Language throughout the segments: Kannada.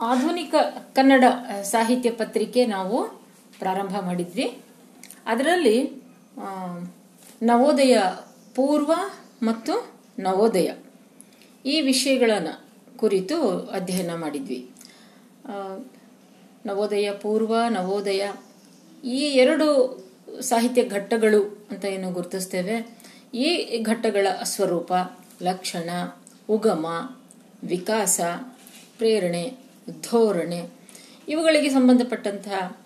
ಆಧುನಿಕ ಕನ್ನಡ ಸಾಹಿತ್ಯ ಪತ್ರಿಕೆ ನಾವು ಪ್ರಾರಂಭ ಮಾಡಿದ್ವಿ. ಅದರಲ್ಲಿ ನವೋದಯ ಪೂರ್ವ ಮತ್ತು ನವೋದಯ ಈ ವಿಷಯಗಳನ್ನು ಕುರಿತು ಅಧ್ಯಯನ ಮಾಡಿದ್ವಿ. ನವೋದಯ ಪೂರ್ವ, ನವೋದಯ ಈ ಎರಡು ಸಾಹಿತ್ಯ ಘಟ್ಟಗಳು ಅಂತ ಏನು ಗುರುತಿಸ್ತೇವೆ. ಈ ಘಟ್ಟಗಳ ಸ್ವರೂಪ, ಲಕ್ಷಣ ಉಗಮ, ವಿಕಾಸ, ಪ್ರೇರಣೆ, ಧೋರಣೆ ಇವುಗಳಿಗೆ ಸಂಬಂಧಪಟ್ಟಂತಹ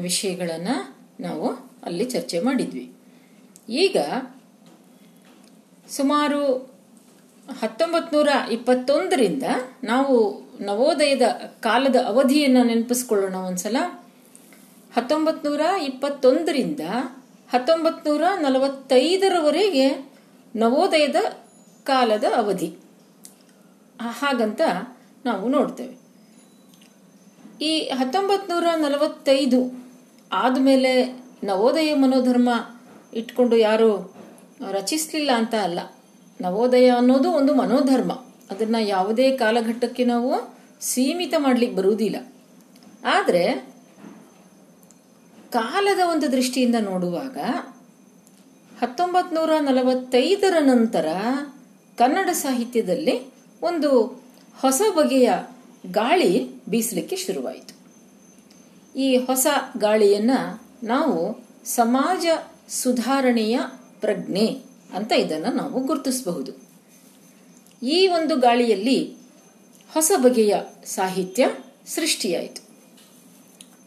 ವಿಷಯಗಳನ್ನು ನಾವು ಅಲ್ಲಿ ಚರ್ಚೆ ಮಾಡಿದ್ವಿ. ಈಗ ಸುಮಾರು ಹತ್ತೊಂಬತ್ತು ನೂರ ಇಪ್ಪತ್ತೊಂದರಿಂದ ನಾವು ನವೋದಯದ ಕಾಲದ ಅವಧಿಯನ್ನು ನೆನಪಿಸ್ಕೊಳ್ಳೋಣ ಒಂದ್ಸಲ. ಹತ್ತೊಂಬತ್ತು ನೂರ ಇಪ್ಪತ್ತೊಂದರಿಂದ ಹತ್ತೊಂಬತ್ತು ನೂರ ನಲವತ್ತೈದರವರೆಗೆ ನವೋದಯದ ಕಾಲದ ಅವಧಿ. ಹಾಗಂತ ನಾವು ನೋಡ್ತೇವೆ. ಈ ಹತ್ತೊಂಬತ್ತು ನೂರ ನಲವತ್ತೈದು ಆದಮೇಲೆ ನವೋದಯ ಮನೋಧರ್ಮ ಇಟ್ಕೊಂಡು ಯಾರು ರಚಿಸಲಿಲ್ಲ ಅಂತ ಅಲ್ಲ. ನವೋದಯ ಅನ್ನೋದು ಒಂದು ಮನೋಧರ್ಮ. ಅದನ್ನ ಯಾವುದೇ ಕಾಲಘಟ್ಟಕ್ಕೆ ನಾವು ಸೀಮಿತ ಮಾಡ್ಲಿಕ್ಕೆ ಬರುವುದಿಲ್ಲ. ಆದರೆ ಕಾಲದ ಒಂದು ದೃಷ್ಟಿಯಿಂದ ನೋಡುವಾಗ ಹತ್ತೊಂಬತ್ತು ನೂರ ನಲವತ್ತೈದರ ನಂತರ ಕನ್ನಡ ಸಾಹಿತ್ಯದಲ್ಲಿ ಒಂದು ಹೊಸ ಬಗೆಯ ಗಾಳಿ ಬೀಸಲಿಕ್ಕೆ ಶುರುವಾಯಿತು. ಈ ಹೊಸ ಗಾಳಿಯನ್ನ ನಾವು ಸಮಾಜ ಸುಧಾರಣೆಯ ಪ್ರಜ್ಞೆ ಅಂತ ಇದನ್ನು ನಾವು ಗುರುತಿಸಬಹುದು. ಈ ಒಂದು ಗಾಳಿಯಲ್ಲಿ ಹೊಸ ಬಗೆಯ ಸಾಹಿತ್ಯ ಸೃಷ್ಟಿಯಾಯಿತು.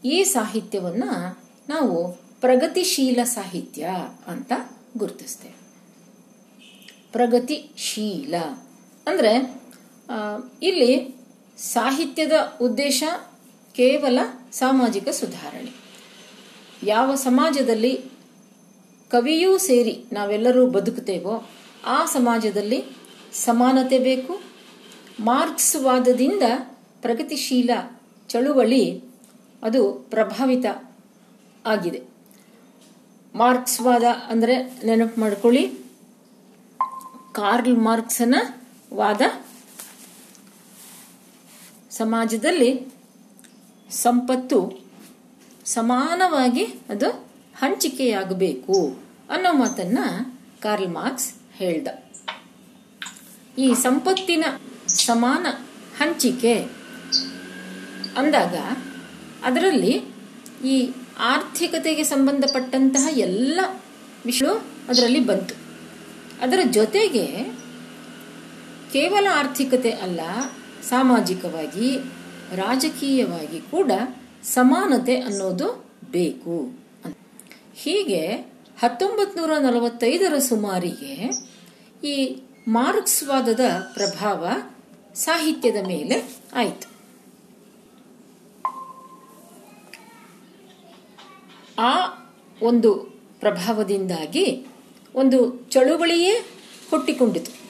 ಈ ಸಾಹಿತ್ಯವನ್ನ ನಾವು ಪ್ರಗತಿಶೀಲ ಸಾಹಿತ್ಯ ಅಂತ ಗುರುತಿಸ್ತೇವೆ. ಪ್ರಗತಿಶೀಲ ಅಂದ್ರೆ ಇಲ್ಲಿ ಸಾಹಿತ್ಯದ ಉದ್ದೇಶ ಕೇವಲ ಸಾಮಾಜಿಕ ಸುಧಾರಣೆ. ಯಾವ ಸಮಾಜದಲ್ಲಿ ಕವಿಯೂ ಸೇರಿ ನಾವೆಲ್ಲರೂ ಬದುಕುತ್ತೇವೋ, ಆ ಸಮಾಜದಲ್ಲಿ ಸಮಾನತೆ ಬೇಕು. ಮಾರ್ಕ್ಸ್ವಾದದಿಂದ ಪ್ರಗತಿಶೀಲ ಚಳುವಳಿ ಅದು ಪ್ರಭಾವಿತ ಆಗಿದೆ. ಮಾರ್ಕ್ಸ್ವಾದ ಅಂದರೆ ನೆನಪು ಮಾಡ್ಕೊಳ್ಳಿ. ಕಾರ್ಲ್ ಮಾರ್ಕ್ಸನ ವಾದ ಸಮಾಜದಲ್ಲಿ ಸಂಪತ್ತು ಸಮಾನವಾಗಿ ಅದು ಹಂಚಿಕೆಯಾಗಬೇಕು ಅನ್ನೋ ಮಾತನ್ನ ಕಾರ್ಲ್ ಮಾರ್ಕ್ಸ್ ಹೇಳ್ದ. ಈ ಸಂಪತ್ತಿನ ಸಮಾನ ಹಂಚಿಕೆ ಅಂದಾಗ ಅದರಲ್ಲಿ ಈ ಆರ್ಥಿಕತೆಗೆ ಸಂಬಂಧಪಟ್ಟಂತಹ ಎಲ್ಲ ವಿಷಯ ಅದರಲ್ಲಿ ಬಂತು. ಅದರ ಜೊತೆಗೆ ಕೇವಲ ಆರ್ಥಿಕತೆ ಅಲ್ಲ, ಸಾಮಾಜಿಕವಾಗಿ, ರಾಜಕೀಯವಾಗಿ ಕೂಡ ಸಮಾನತೆ ಅನ್ನೋದು ಬೇಕು. ಹೀಗೆ ಹತ್ತೊಂಬತ್ತು ನೂರ ನಲವತ್ತೈದರ ಸುಮಾರಿಗೆ ಈ ಮಾರ್ಕ್ಸ್ವಾದದ ಪ್ರಭಾವ ಸಾಹಿತ್ಯದ ಮೇಲೆ ಆಯಿತು. ಆ ಒಂದು ಪ್ರಭಾವದಿಂದಾಗಿ ಒಂದು ಚಳುವಳಿಯೇ ಹುಟ್ಟಿಕೊಂಡಿತು.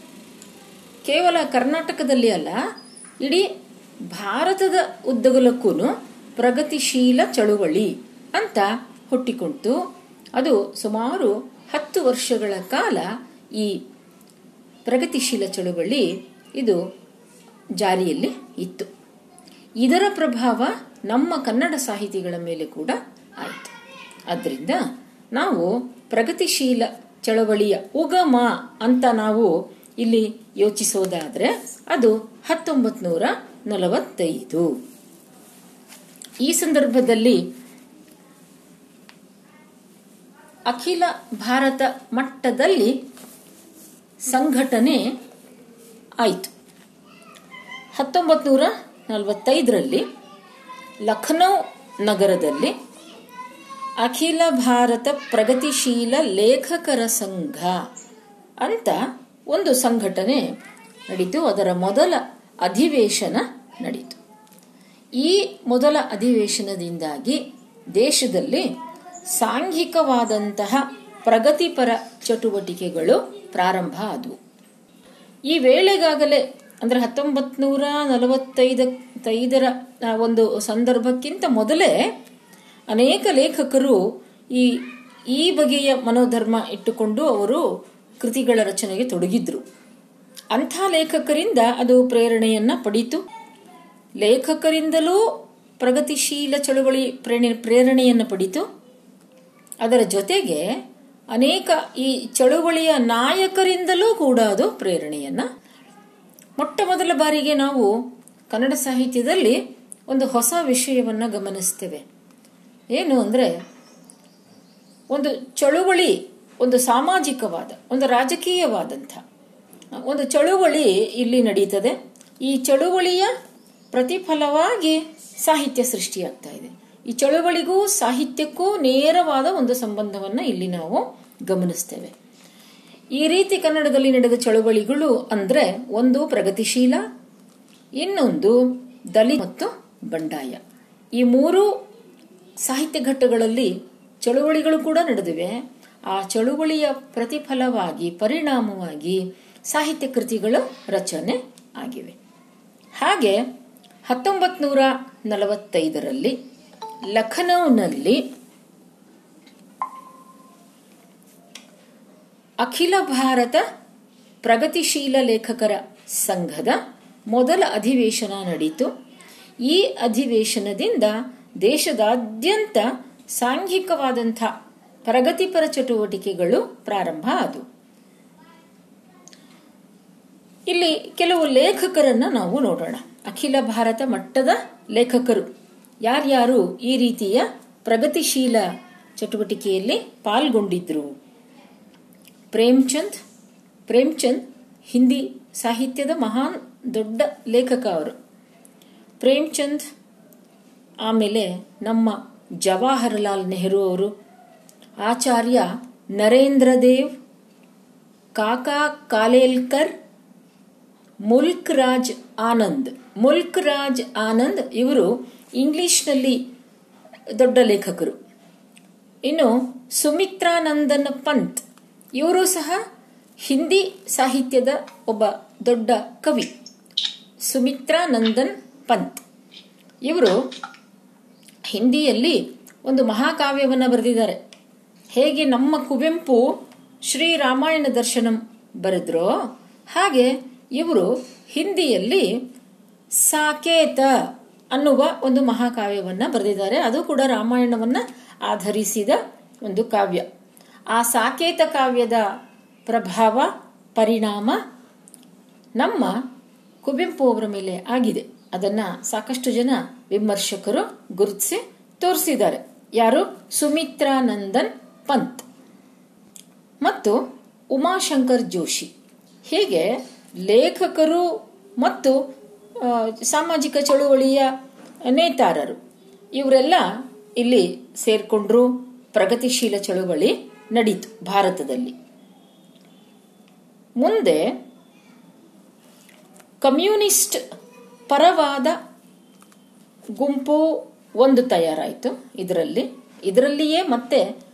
ಕೇವಲ ಕರ್ನಾಟಕದಲ್ಲಿ ಅಲ್ಲ, ಇಡೀ ಭಾರತದ ಉದ್ದಗಲಕ್ಕೂ ಪ್ರಗತಿಶೀಲ ಚಳುವಳಿ ಅಂತ ಹುಟ್ಟಿಕೊಂಡಿತು ಅದು ಸುಮಾರು ಹತ್ತು ವರ್ಷಗಳ ಕಾಲ ಈ ಪ್ರಗತಿಶೀಲ ಚಳುವಳಿ ಇದು ಜಾರಿಯಲ್ಲಿ ಇತ್ತು. ಇದರ ಪ್ರಭಾವ ನಮ್ಮ ಕನ್ನಡ ಸಾಹಿತಿಗಳ ಮೇಲೆ ಕೂಡ ಆಯಿತು. ಆದ್ದರಿಂದ ನಾವು ಪ್ರಗತಿಶೀಲ ಚಳವಳಿಯ ಉಗಮ ಅಂತ ನಾವು ಇಲ್ಲಿ ಯೋಚಿಸೋದಾದ್ರೆ ಅದು ಹತ್ತೊಂಬತ್ತು ನೂರ ನಲವತ್ತೈದು. ಈ ಸಂದರ್ಭದಲ್ಲಿ ಅಖಿಲ ಭಾರತ ಮಟ್ಟದಲ್ಲಿ ಸಂಘಟನೆ ಆಯಿತು. ಹತ್ತೊಂಬತ್ತು ನೂರ ನಲವತ್ತೈದರಲ್ಲಿ ಲಖನೌ ನಗರದಲ್ಲಿ ಅಖಿಲ ಭಾರತ ಪ್ರಗತಿಶೀಲ ಲೇಖಕರ ಸಂಘ ಅಂತ ಒಂದು ಸಂಘಟನೆ ನಡೀತು, ಅದರ ಮೊದಲ ಅಧಿವೇಶನ ನಡೀತು. ಈ ಮೊದಲ ಅಧಿವೇಶನದಿಂದಾಗಿ ದೇಶದಲ್ಲಿ ಸಾಂಘಿಕವಾದಂತಹ ಪ್ರಗತಿಪರ ಚಟುವಟಿಕೆಗಳು ಪ್ರಾರಂಭ ಆದವು. ಈ ವೇಳೆಗಾಗಲೇ, ಅಂದರೆ ಹತ್ತೊಂಬತ್ ನೂರ ನಲವತ್ತೈದೈದರ ಒಂದು ಸಂದರ್ಭಕ್ಕಿಂತ ಮೊದಲೇ ಅನೇಕ ಲೇಖಕರು ಈ ಈ ಬಗೆಯ ಮನೋಧರ್ಮ ಇಟ್ಟುಕೊಂಡು ಅವರು ಕೃತಿಗಳ ರಚನೆಗೆ ತೊಡಗಿದ್ರು. ಅಂಥ ಲೇಖಕರಿಂದ ಅದು ಪ್ರೇರಣೆಯನ್ನ ಪಡೀತು. ಲೇಖಕರಿಂದಲೂ ಪ್ರಗತಿಶೀಲ ಚಳುವಳಿ ಪ್ರೇರಣೆ ಪ್ರೇರಣೆಯನ್ನು ಪಡೀತು. ಅದರ ಜೊತೆಗೆ ಅನೇಕ ಈ ಚಳುವಳಿಯ ನಾಯಕರಿಂದಲೂ ಕೂಡ ಅದು ಪ್ರೇರಣೆಯನ್ನ. ಮೊಟ್ಟ ಮೊದಲ ಬಾರಿಗೆ ನಾವು ಕನ್ನಡ ಸಾಹಿತ್ಯದಲ್ಲಿ ಒಂದು ಹೊಸ ವಿಷಯವನ್ನು ಗಮನಿಸ್ತೇವೆ. ಏನು ಅಂದರೆ ಒಂದು ಚಳುವಳಿ ಒಂದು ಸಾಮಾಜಿಕವಾದ, ಒಂದು ರಾಜಕೀಯವಾದಂಥ, ಒಂದು ಚಳುವಳಿ ಇಲ್ಲಿ ನಡೀತದೆ. ಈ ಚಳುವಳಿಯ ಪ್ರತಿಫಲವಾಗಿ ಸಾಹಿತ್ಯ ಸೃಷ್ಟಿಯಾಗ್ತಾ ಇದೆ. ಈ ಚಳುವಳಿಗೂ ಸಾಹಿತ್ಯಕ್ಕೂ ನೇರವಾದ ಒಂದು ಸಂಬಂಧವನ್ನ ಇಲ್ಲಿ ನಾವು ಗಮನಿಸ್ತೇವೆ. ಈ ರೀತಿ ಕನ್ನಡದಲ್ಲಿ ನಡೆದ ಚಳುವಳಿಗಳು ಅಂದ್ರೆ ಒಂದು ಪ್ರಗತಿಶೀಲ, ಇನ್ನೊಂದು ದಲಿ ಮತ್ತು ಬಂಡಾಯ. ಈ ಮೂರು ಸಾಹಿತ್ಯ ಘಟ್ಟಗಳಲ್ಲಿ ಚಳುವಳಿಗಳು ಕೂಡ ನಡೆದಿವೆ. ಆ ಚಳುವಳಿಯ ಪ್ರತಿಫಲವಾಗಿ, ಪರಿಣಾಮವಾಗಿ ಸಾಹಿತ್ಯ ಕೃತಿಗಳು ರಚನೆ ಆಗಿವೆ. ಹಾಗೆ ಹತ್ತೊಂಬತ್ ನೂರ ನಲವತ್ತೈದರಲ್ಲಿ ಲಖನೌನಲ್ಲಿ ಅಖಿಲ ಭಾರತ ಪ್ರಗತಿಶೀಲ ಲೇಖಕರ ಸಂಘದ ಮೊದಲ ಅಧಿವೇಶನ ನಡೆಯಿತು ಈ ಅಧಿವೇಶನದಿಂದ ದೇಶದಾದ್ಯಂತ ಸಾಂಘಿಕವಾದಂಥ ಪ್ರಗತಿಪರ ಚಟುವಟಿಕೆಗಳು ಪ್ರಾರಂಭ ಆದವು ಇಲ್ಲಿ ಕೆಲವು ಲೇಖಕರನ್ನ ನಾವು ನೋಡೋಣ. ಅಖಿಲ ಭಾರತ ಮಟ್ಟದ ಲೇಖಕರು. ಯಾರ್ಯಾರು ಈ ರೀತಿಯ ಪ್ರಗತಿಶೀಲ ಚಟುವಟಿಕೆಯಲ್ಲಿ ಪಾಲ್ಗೊಂಡಿದ್ರು? ಪ್ರೇಮ್ಚಂದ್ ಪ್ರೇಮ್ಚಂದ್ ಹಿಂದಿ ಸಾಹಿತ್ಯದ ಮಹಾನ್ ದೊಡ್ಡ ಲೇಖಕ ಅವರು. ಪ್ರೇಮ್ಚಂದ್ ಆಮೇಲೆ ನಮ್ಮ ಜವಾಹರಲಾಲ್ ನೆಹರು ಅವರು ಆಚಾರ್ಯ ನರೇಂದ್ರ ದೇವ್ ಕಾಕಾ ಕಾಲೇಲ್ಕರ್ ಮುಲ್ಕ್ ರಾಜ್ ಆನಂದ್. ಮುಲ್ಕ್ ರಾಜ್ ಆನಂದ್ ಇವರು ಇಂಗ್ಲಿಷ್ನಲ್ಲಿ ದೊಡ್ಡ ಲೇಖಕರು. ಇನ್ನು ಸುಮಿತ್ರಾನಂದನ ಪಂತ್, ಇವರು ಸಹ ಹಿಂದಿ ಸಾಹಿತ್ಯದ ಒಬ್ಬ ದೊಡ್ಡ ಕವಿ. ಸುಮಿತ್ರಾನಂದನ್ ಪಂತ್. ಇವರು ಹಿಂದಿಯಲ್ಲಿ ಒಂದು ಮಹಾಕಾವ್ಯವನ್ನು ಬರೆದಿದ್ದಾರೆ. ಹೇಗೆ ನಮ್ಮ ಕುವೆಂಪು ಶ್ರೀ ರಾಮಾಯಣ ದರ್ಶನಂ ಬರೆದ್ರೋ ಹಾಗೆ ಇವರು ಹಿಂದಿಯಲ್ಲಿ ಸಾಕೇತ ಅನ್ನುವ ಒಂದು ಮಹಾಕಾವ್ಯವನ್ನು ಬರೆದಿದ್ದಾರೆ. ಅದು ಕೂಡ ರಾಮಾಯಣವನ್ನ ಆಧರಿಸಿದ ಒಂದು ಕಾವ್ಯ. ಆ ಸಾಕೇತ ಕಾವ್ಯದ ಪ್ರಭಾವ, ಪರಿಣಾಮ ನಮ್ಮ ಕುವೆಂಪು ಅವರ ಮೇಲೆ ಆಗಿದೆ. ಅದನ್ನ ಸಾಕಷ್ಟು ಜನ ವಿಮರ್ಶಕರು ಗುರುತಿಸಿ ತೋರಿಸಿದ್ದಾರೆ. ಯಾರು? ಸುಮಿತ್ರಾನಂದನ್ ಪಂತ್. ಮತ್ತು ಉಮಾಶಂಕರ್ ಜೋಶಿ. ಹೀಗೆ ಲೇಖಕರು ಮತ್ತು ಸಾಮಾಜಿಕ ಚಳುವಳಿಯ ನೇತಾರರು, ಇವರೆಲ್ಲ ಇಲ್ಲಿ ಸೇರ್ಕೊಂಡ್ರು ಪ್ರಗತಿಶೀಲ ಚಳುವಳಿ ನಡೀತು ಭಾರತದಲ್ಲಿ. ಮುಂದೆ ಕಮ್ಯುನಿಸ್ಟ್ ಪರವಾದ ಗುಂಪು ಒಂದು ತಯಾರಾಯಿತು. ಇದರಲ್ಲಿ, ಇದರಲ್ಲಿಯೇ ಮತ್ತೆ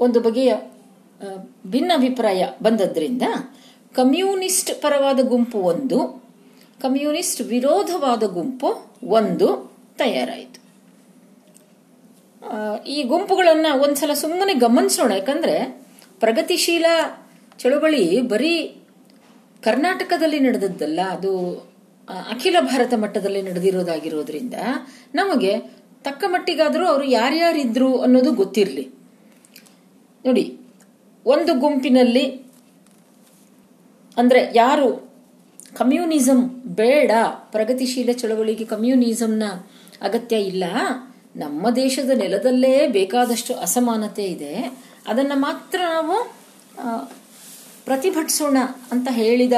ಒಂದು ಬಗೆಯ ಭಿನ್ನ ಭಿನ್ನಾಭಿಪ್ರಾಯ ಬಂದದ್ರಿಂದ ಕಮ್ಯುನಿಸ್ಟ್ ಪರವಾದ ಗುಂಪು ಒಂದು, ಕಮ್ಯುನಿಸ್ಟ್ ವಿರೋಧವಾದ ಗುಂಪು ಒಂದು ತಯಾರಾಯಿತು. ಈ ಗುಂಪುಗಳನ್ನ ಒಂದ್ಸಲ ಸುಮ್ಮನೆ ಗಮನಿಸೋಣ, ಯಾಕಂದ್ರೆ ಪ್ರಗತಿಶೀಲ ಚಳುವಳಿ ಬರೀ ಕರ್ನಾಟಕದಲ್ಲಿ ನಡೆದದ್ದಲ್ಲ, ಅದು ಅಖಿಲ ಭಾರತ ಮಟ್ಟದಲ್ಲಿ ನಡೆದಿರೋದಾಗಿರೋದ್ರಿಂದ ನಮಗೆ ತಕ್ಕ ಮಟ್ಟಿಗಾದರೂ ಅವರು ಯಾರ್ಯಾರಿದ್ರು ಅನ್ನೋದು ಗೊತ್ತಿರಲಿ. ನೋಡಿ, ಒಂದು ಗುಂಪಿನಲ್ಲಿ, ಅಂದರೆ ಯಾರು? ಕಮ್ಯುನಿಸಂ ಬೇಡ, ಪ್ರಗತಿಶೀಲ ಚಳವಳಿಗೆ ಕಮ್ಯುನಿಸಂನ ಅಗತ್ಯ ಇಲ್ಲ. ನಮ್ಮ ದೇಶದ ನೆಲದಲ್ಲೇ ಬೇಕಾದಷ್ಟು ಅಸಮಾನತೆ ಇದೆ. ಅದನ್ನು ಮಾತ್ರ ನಾವು ಪ್ರತಿಭಟಿಸೋಣ ಅಂತ ಹೇಳಿದ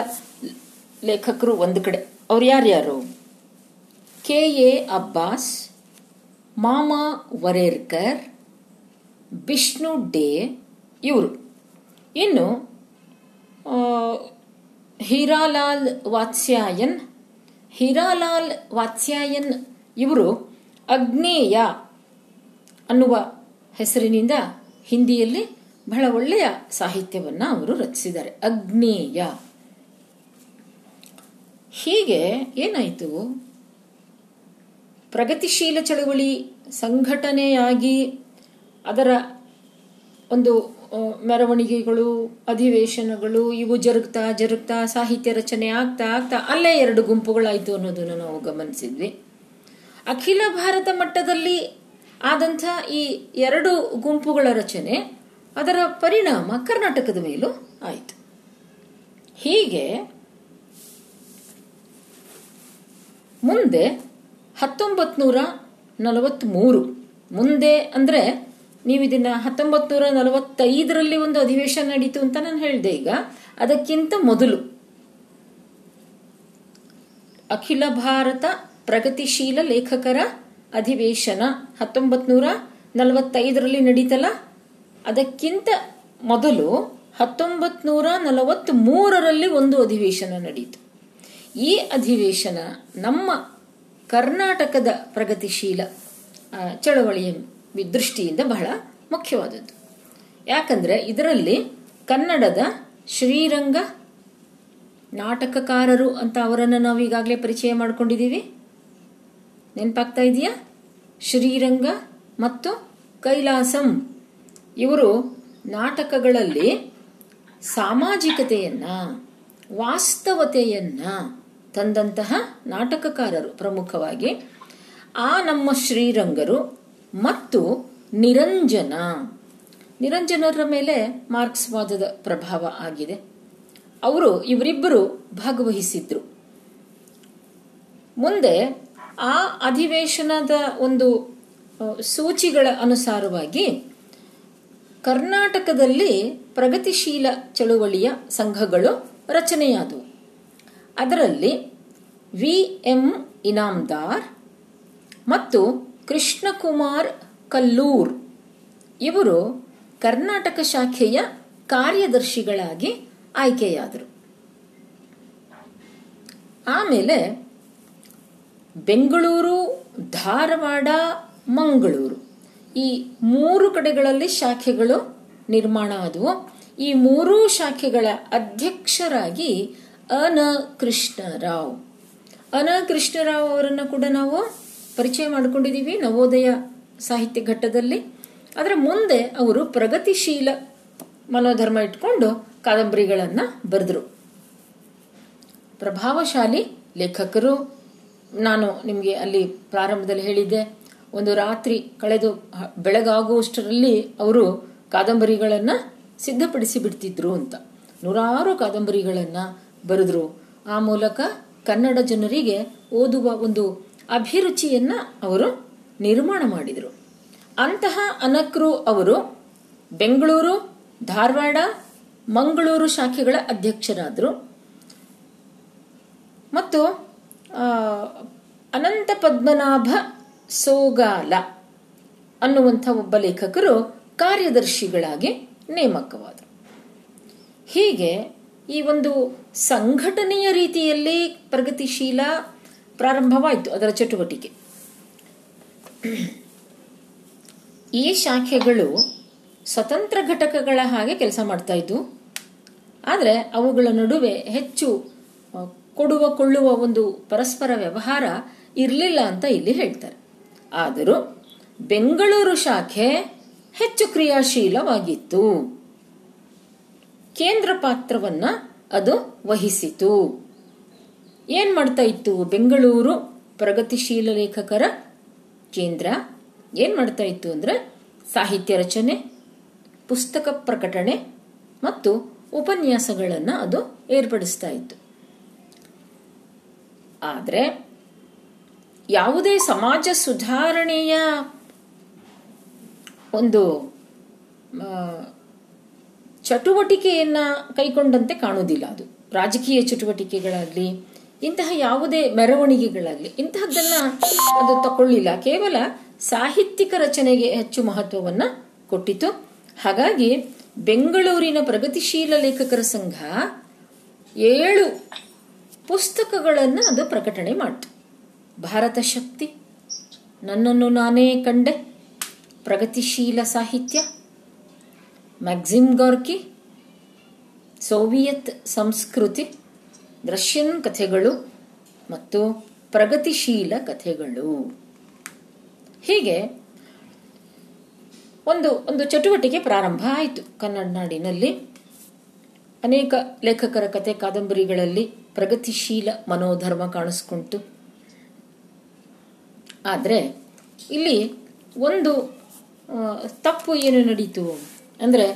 ಲೇಖಕರು ಒಂದು ಕಡೆ. ಅವ್ರು ಯಾರ್ಯಾರು? ಕೆ ಎ ಅಬ್ಬಾಸ್, ಮಾಮಾ ವರೇರ್ಕರ್ ವಿಷ್ಣು ಡೇ ಇವರು. ಇನ್ನು ಹೀರಾಲಾಲ್ ವಾತ್ಸ್ಯಾಯನ್ ಹೀರಾಲಾಲ್ ವಾತ್ಸ್ಯಾಯನ್ ಇವರು ಅಗ್ನೇಯ ಅನ್ನುವ ಹೆಸರಿನಿಂದ ಹಿಂದಿಯಲ್ಲಿ ಬಹಳ ಒಳ್ಳೆಯ ಸಾಹಿತ್ಯವನ್ನು ಅವರು ರಚಿಸಿದ್ದಾರೆ. ಅಗ್ನೇಯ. ಹೀಗೆ ಏನಾಯಿತು? ಪ್ರಗತಿಶೀಲ ಚಳವಳಿ ಸಂಘಟನೆಯಾಗಿ ಅದರ ಒಂದು ಮೆರವಣಿಗೆಗಳು, ಅಧಿವೇಶನಗಳು, ಇವು ಜರುಗ್ತಾ ಜರುಗ್ತಾ ಸಾಹಿತ್ಯ ರಚನೆ ಆಗ್ತಾ ಆಗ್ತಾ ಅಲ್ಲೇ ಎರಡು ಗುಂಪುಗಳಾಯಿತು ಅನ್ನೋದನ್ನು ನಾವು ಗಮನಿಸಿದ್ವಿ. ಅಖಿಲ ಭಾರತ ಮಟ್ಟದಲ್ಲಿ ಆದಂಥ ಈ ಎರಡು ಗುಂಪುಗಳ ರಚನೆ, ಅದರ ಪರಿಣಾಮ ಕರ್ನಾಟಕದ ಮೇಲೂ ಆಯಿತು. ಹೀಗೆ ಮುಂದೆ ಹತ್ತೊಂಬತ್ತು ನೂರ ನಲವತ್ತ್ಮೂರು ಮುಂದೆ ಅಂದರೆ ನೀವು ಇದನ್ನ ಹತ್ತೊಂಬತ್ತು ನೂರ ನಲವತ್ತೈದರಲ್ಲಿ ಒಂದು ಅಧಿವೇಶನ ನಡೀತು ಅಂತ ನಾನು ಹೇಳಿದೆ ಈಗ. ಅದಕ್ಕಿಂತ ಮೊದಲು ಅಖಿಲ ಭಾರತ ಪ್ರಗತಿಶೀಲ ಲೇಖಕರ ಅಧಿವೇಶನ ಹತ್ತೊಂಬತ್ತು ನೂರ ನಲವತ್ತೈದರಲ್ಲಿ ನಡೀತಲ್ಲ? ಅದಕ್ಕಿಂತ ಮೊದಲು ಹತ್ತೊಂಬತ್ತು ನೂರ ನಲವತ್ತ್ ಮೂರರಲ್ಲಿ ಒಂದು ಅಧಿವೇಶನ ನಡೀತು. ಈ ಅಧಿವೇಶನ ನಮ್ಮ ಕರ್ನಾಟಕದ ಪ್ರಗತಿಶೀಲ ಚಳವಳಿಯನ್ನು ದೃಷ್ಟಿಯಿಂದ ಬಹಳ ಮುಖ್ಯವಾದದ್ದು. ಯಾಕಂದ್ರೆ ಇದರಲ್ಲಿ ಕನ್ನಡದ ಶ್ರೀರಂಗ ನಾಟಕಕಾರರು ಅಂತ ಅವರನ್ನು ನಾವು ಈಗಾಗಲೇ ಪರಿಚಯ ಮಾಡಿಕೊಂಡಿದ್ದೀವಿ. ನೆನಪಾಗ್ತಾ ಇದೆಯಾ? ಶ್ರೀರಂಗ ಮತ್ತು ಕೈಲಾಸಂ. ಇವರು ನಾಟಕಗಳಲ್ಲಿ ಸಾಮಾಜಿಕತೆಯನ್ನ, ವಾಸ್ತವತೆಯನ್ನ ತಂದಂತಹ ನಾಟಕಕಾರರು ಪ್ರಮುಖವಾಗಿ. ಆ ನಮ್ಮ ಶ್ರೀರಂಗರು ಮತ್ತು ನಿರಂಜನ. ನಿರಂಜನರ ಮೇಲೆ ಮಾರ್ಕ್ಸ್ವಾದದ ಪ್ರಭಾವ ಆಗಿದೆ. ಅವರು ಇವರಿಬ್ಬರು ಭಾಗವಹಿಸಿದ್ರು. ಮುಂದೆ ಆ ಅಧಿವೇಶನದ ಒಂದು ಸೂಚಿಗಳ ಅನುಸಾರವಾಗಿ ಕರ್ನಾಟಕದಲ್ಲಿ ಪ್ರಗತಿಶೀಲ ಚಳುವಳಿಯ ಸಂಘಗಳು ರಚನೆಯಾದವು. ಅದರಲ್ಲಿ ವಿ ಎಂ ಇನಾಮ್ದಾರ್ ಮತ್ತು ಕೃಷ್ಣಕುಮಾರ್ ಕಲ್ಲೂರ್. ಇವರು ಕರ್ನಾಟಕ ಶಾಖೆಯ ಕಾರ್ಯದರ್ಶಿಗಳಾಗಿ ಆಯ್ಕೆಯಾದರು. ಆಮೇಲೆ ಬೆಂಗಳೂರು, ಧಾರವಾಡ, ಮಂಗಳೂರು ಈ ಮೂರು ಕಡೆಗಳಲ್ಲಿ ಶಾಖೆಗಳು ನಿರ್ಮಾಣ ಆದವು. ಈ ಮೂರೂ ಶಾಖೆಗಳ ಅಧ್ಯಕ್ಷರಾಗಿ ಅನ ಕೃಷ್ಣರಾವ್ ಅನ ಕೃಷ್ಣರಾವ್ ಅವರನ್ನು ಕೂಡ ನಾವು ಪರಿಚಯ ಮಾಡಿಕೊಂಡಿದ್ದೀವಿ ನವೋದಯ ಸಾಹಿತ್ಯ ಘಟ್ಟದಲ್ಲಿ. ಅದರ ಮುಂದೆ ಅವರು ಪ್ರಗತಿಶೀಲ ಮನೋಧರ್ಮ ಇಟ್ಕೊಂಡು ಕಾದಂಬರಿಗಳನ್ನು ಬರೆದ್ರು. ಪ್ರಭಾವಶಾಲಿ ಲೇಖಕರು. ನಾನು ನಿಮಗೆ ಅಲ್ಲಿ ಪ್ರಾರಂಭದಲ್ಲಿ ಹೇಳಿದ್ದೆ, ಒಂದು ರಾತ್ರಿ ಕಳೆದು ಬೆಳಗಾಗುವಷ್ಟರಲ್ಲಿ ಅವರು ಕಾದಂಬರಿಗಳನ್ನು ಸಿದ್ಧಪಡಿಸಿ ಬಿಡ್ತಿದ್ರು ಅಂತ. ನೂರಾರು ಕಾದಂಬರಿಗಳನ್ನು ಬರೆದ್ರು. ಆ ಮೂಲಕ ಕನ್ನಡ ಜನರಿಗೆ ಓದುವ ಒಂದು ಅಭಿರುಚಿಯನ್ನ ಅವರು ನಿರ್ಮಾಣ ಮಾಡಿದರು. ಅಂತಹ ಅನಕ್ರು ಅವರು ಬೆಂಗಳೂರು, ಧಾರವಾಡ, ಮಂಗಳೂರು ಶಾಖೆಗಳ ಅಧ್ಯಕ್ಷರಾದರು. ಮತ್ತು ಅನಂತ ಪದ್ಮನಾಭ ಸೋಗಾಲ ಅನ್ನುವಂಥ ಒಬ್ಬ ಲೇಖಕರು ಕಾರ್ಯದರ್ಶಿಗಳಾಗಿ ನೇಮಕವಾದರು. ಹೀಗೆ ಈ ಒಂದು ಸಂಘಟನೆಯ ರೀತಿಯಲ್ಲಿ ಪ್ರಗತಿಶೀಲ ಪ್ರಾರಂಭವಾಯಿತು ಅದರ ಚಟುವಟಿಕೆ. ಈ ಶಾಖೆಗಳು ಸ್ವತಂತ್ರ ಘಟಕಗಳ ಹಾಗೆ ಕೆಲಸ ಮಾಡ್ತಾ ಇದ್ವು. ಆದರೆ ಅವುಗಳ ನಡುವೆ ಹೆಚ್ಚು ಕೊಡುವ, ಕೊಳ್ಳುವ ಒಂದು ಪರಸ್ಪರ ವ್ಯವಹಾರ ಇರಲಿಲ್ಲ ಅಂತ ಇಲ್ಲಿ ಹೇಳ್ತಾರೆ. ಆದರೂ ಬೆಂಗಳೂರು ಶಾಖೆ ಹೆಚ್ಚು ಕ್ರಿಯಾಶೀಲವಾಗಿತ್ತು. ಕೇಂದ್ರ ಪಾತ್ರವನ್ನ ಅದು ವಹಿಸಿತು. ಏನ್ ಮಾಡ್ತಾ ಇತ್ತು? ಬೆಂಗಳೂರು ಪ್ರಗತಿಶೀಲ ಲೇಖಕರ ಕೇಂದ್ರ. ಏನ್ ಮಾಡ್ತಾ ಇತ್ತು ಅಂದ್ರೆ ಸಾಹಿತ್ಯ ರಚನೆ, ಪುಸ್ತಕ ಪ್ರಕಟಣೆ ಮತ್ತು ಉಪನ್ಯಾಸಗಳನ್ನು ಅದು ಏರ್ಪಡಿಸ್ತಾ ಇತ್ತು. ಆದರೆ ಯಾವುದೇ ಸಮಾಜ ಸುಧಾರಣೆಯ ಒಂದು ಚಟುವಟಿಕೆಯನ್ನ ಕೈಕೊಂಡಂತೆ ಕಾಣುವುದಿಲ್ಲ ಅದು. ರಾಜಕೀಯ ಚಟುವಟಿಕೆಗಳಾಗಲಿ ಇಂತಹ ಯಾವುದೇ ಮೆರವಣಿಗೆಗಳಾಗಲಿ, ಇಂತಹದ್ದನ್ನ ಅದು ತಕೊಳ್ಳಿಲ್ಲ. ಕೇವಲ ಸಾಹಿತ್ಯಿಕ ರಚನೆಗೆ ಹೆಚ್ಚು ಮಹತ್ವವನ್ನ ಕೊಟ್ಟಿತು. ಹಾಗಾಗಿ ಬೆಂಗಳೂರಿನ ಪ್ರಗತಿಶೀಲ ಲೇಖಕರ ಸಂಘ ಏಳು ಪುಸ್ತಕಗಳನ್ನು ಅದು ಪ್ರಕಟಣೆ ಮಾಡಿತು. ಭಾರತ ಶಕ್ತಿ, ನನ್ನನ್ನು ನಾನೇ ಕಂಡೆ. ಪ್ರಗತಿಶೀಲ ಸಾಹಿತ್ಯ ಮ್ಯಾಕ್ಸಿಮ್ ಗಾರ್ಕಿ, ಸೋವಿಯತ್ ಸಂಸ್ಕೃತಿ. ರಷ್ಯನ್ ಕಥೆಗಳು ಮತ್ತು ಪ್ರಗತಿಶೀಲ ಕಥೆಗಳು. ಹೀಗೆ ಒಂದು ಒಂದು ಚಟುವಟಿಕೆ ಪ್ರಾರಂಭ ಆಯಿತು. ಕನ್ನಡ ನಾಡಿನಲ್ಲಿ ಅನೇಕ ಲೇಖಕರ ಕತೆ ಕಾದಂಬರಿಗಳಲ್ಲಿ ಪ್ರಗತಿಶೀಲ ಮನೋಧರ್ಮ ಕಾಣಿಸ್ಕೊಂತು ಆದರೆ ಇಲ್ಲಿ ಒಂದು ತಪ್ಪು ಏನು ನಡೀತು? ಅಂದರೆ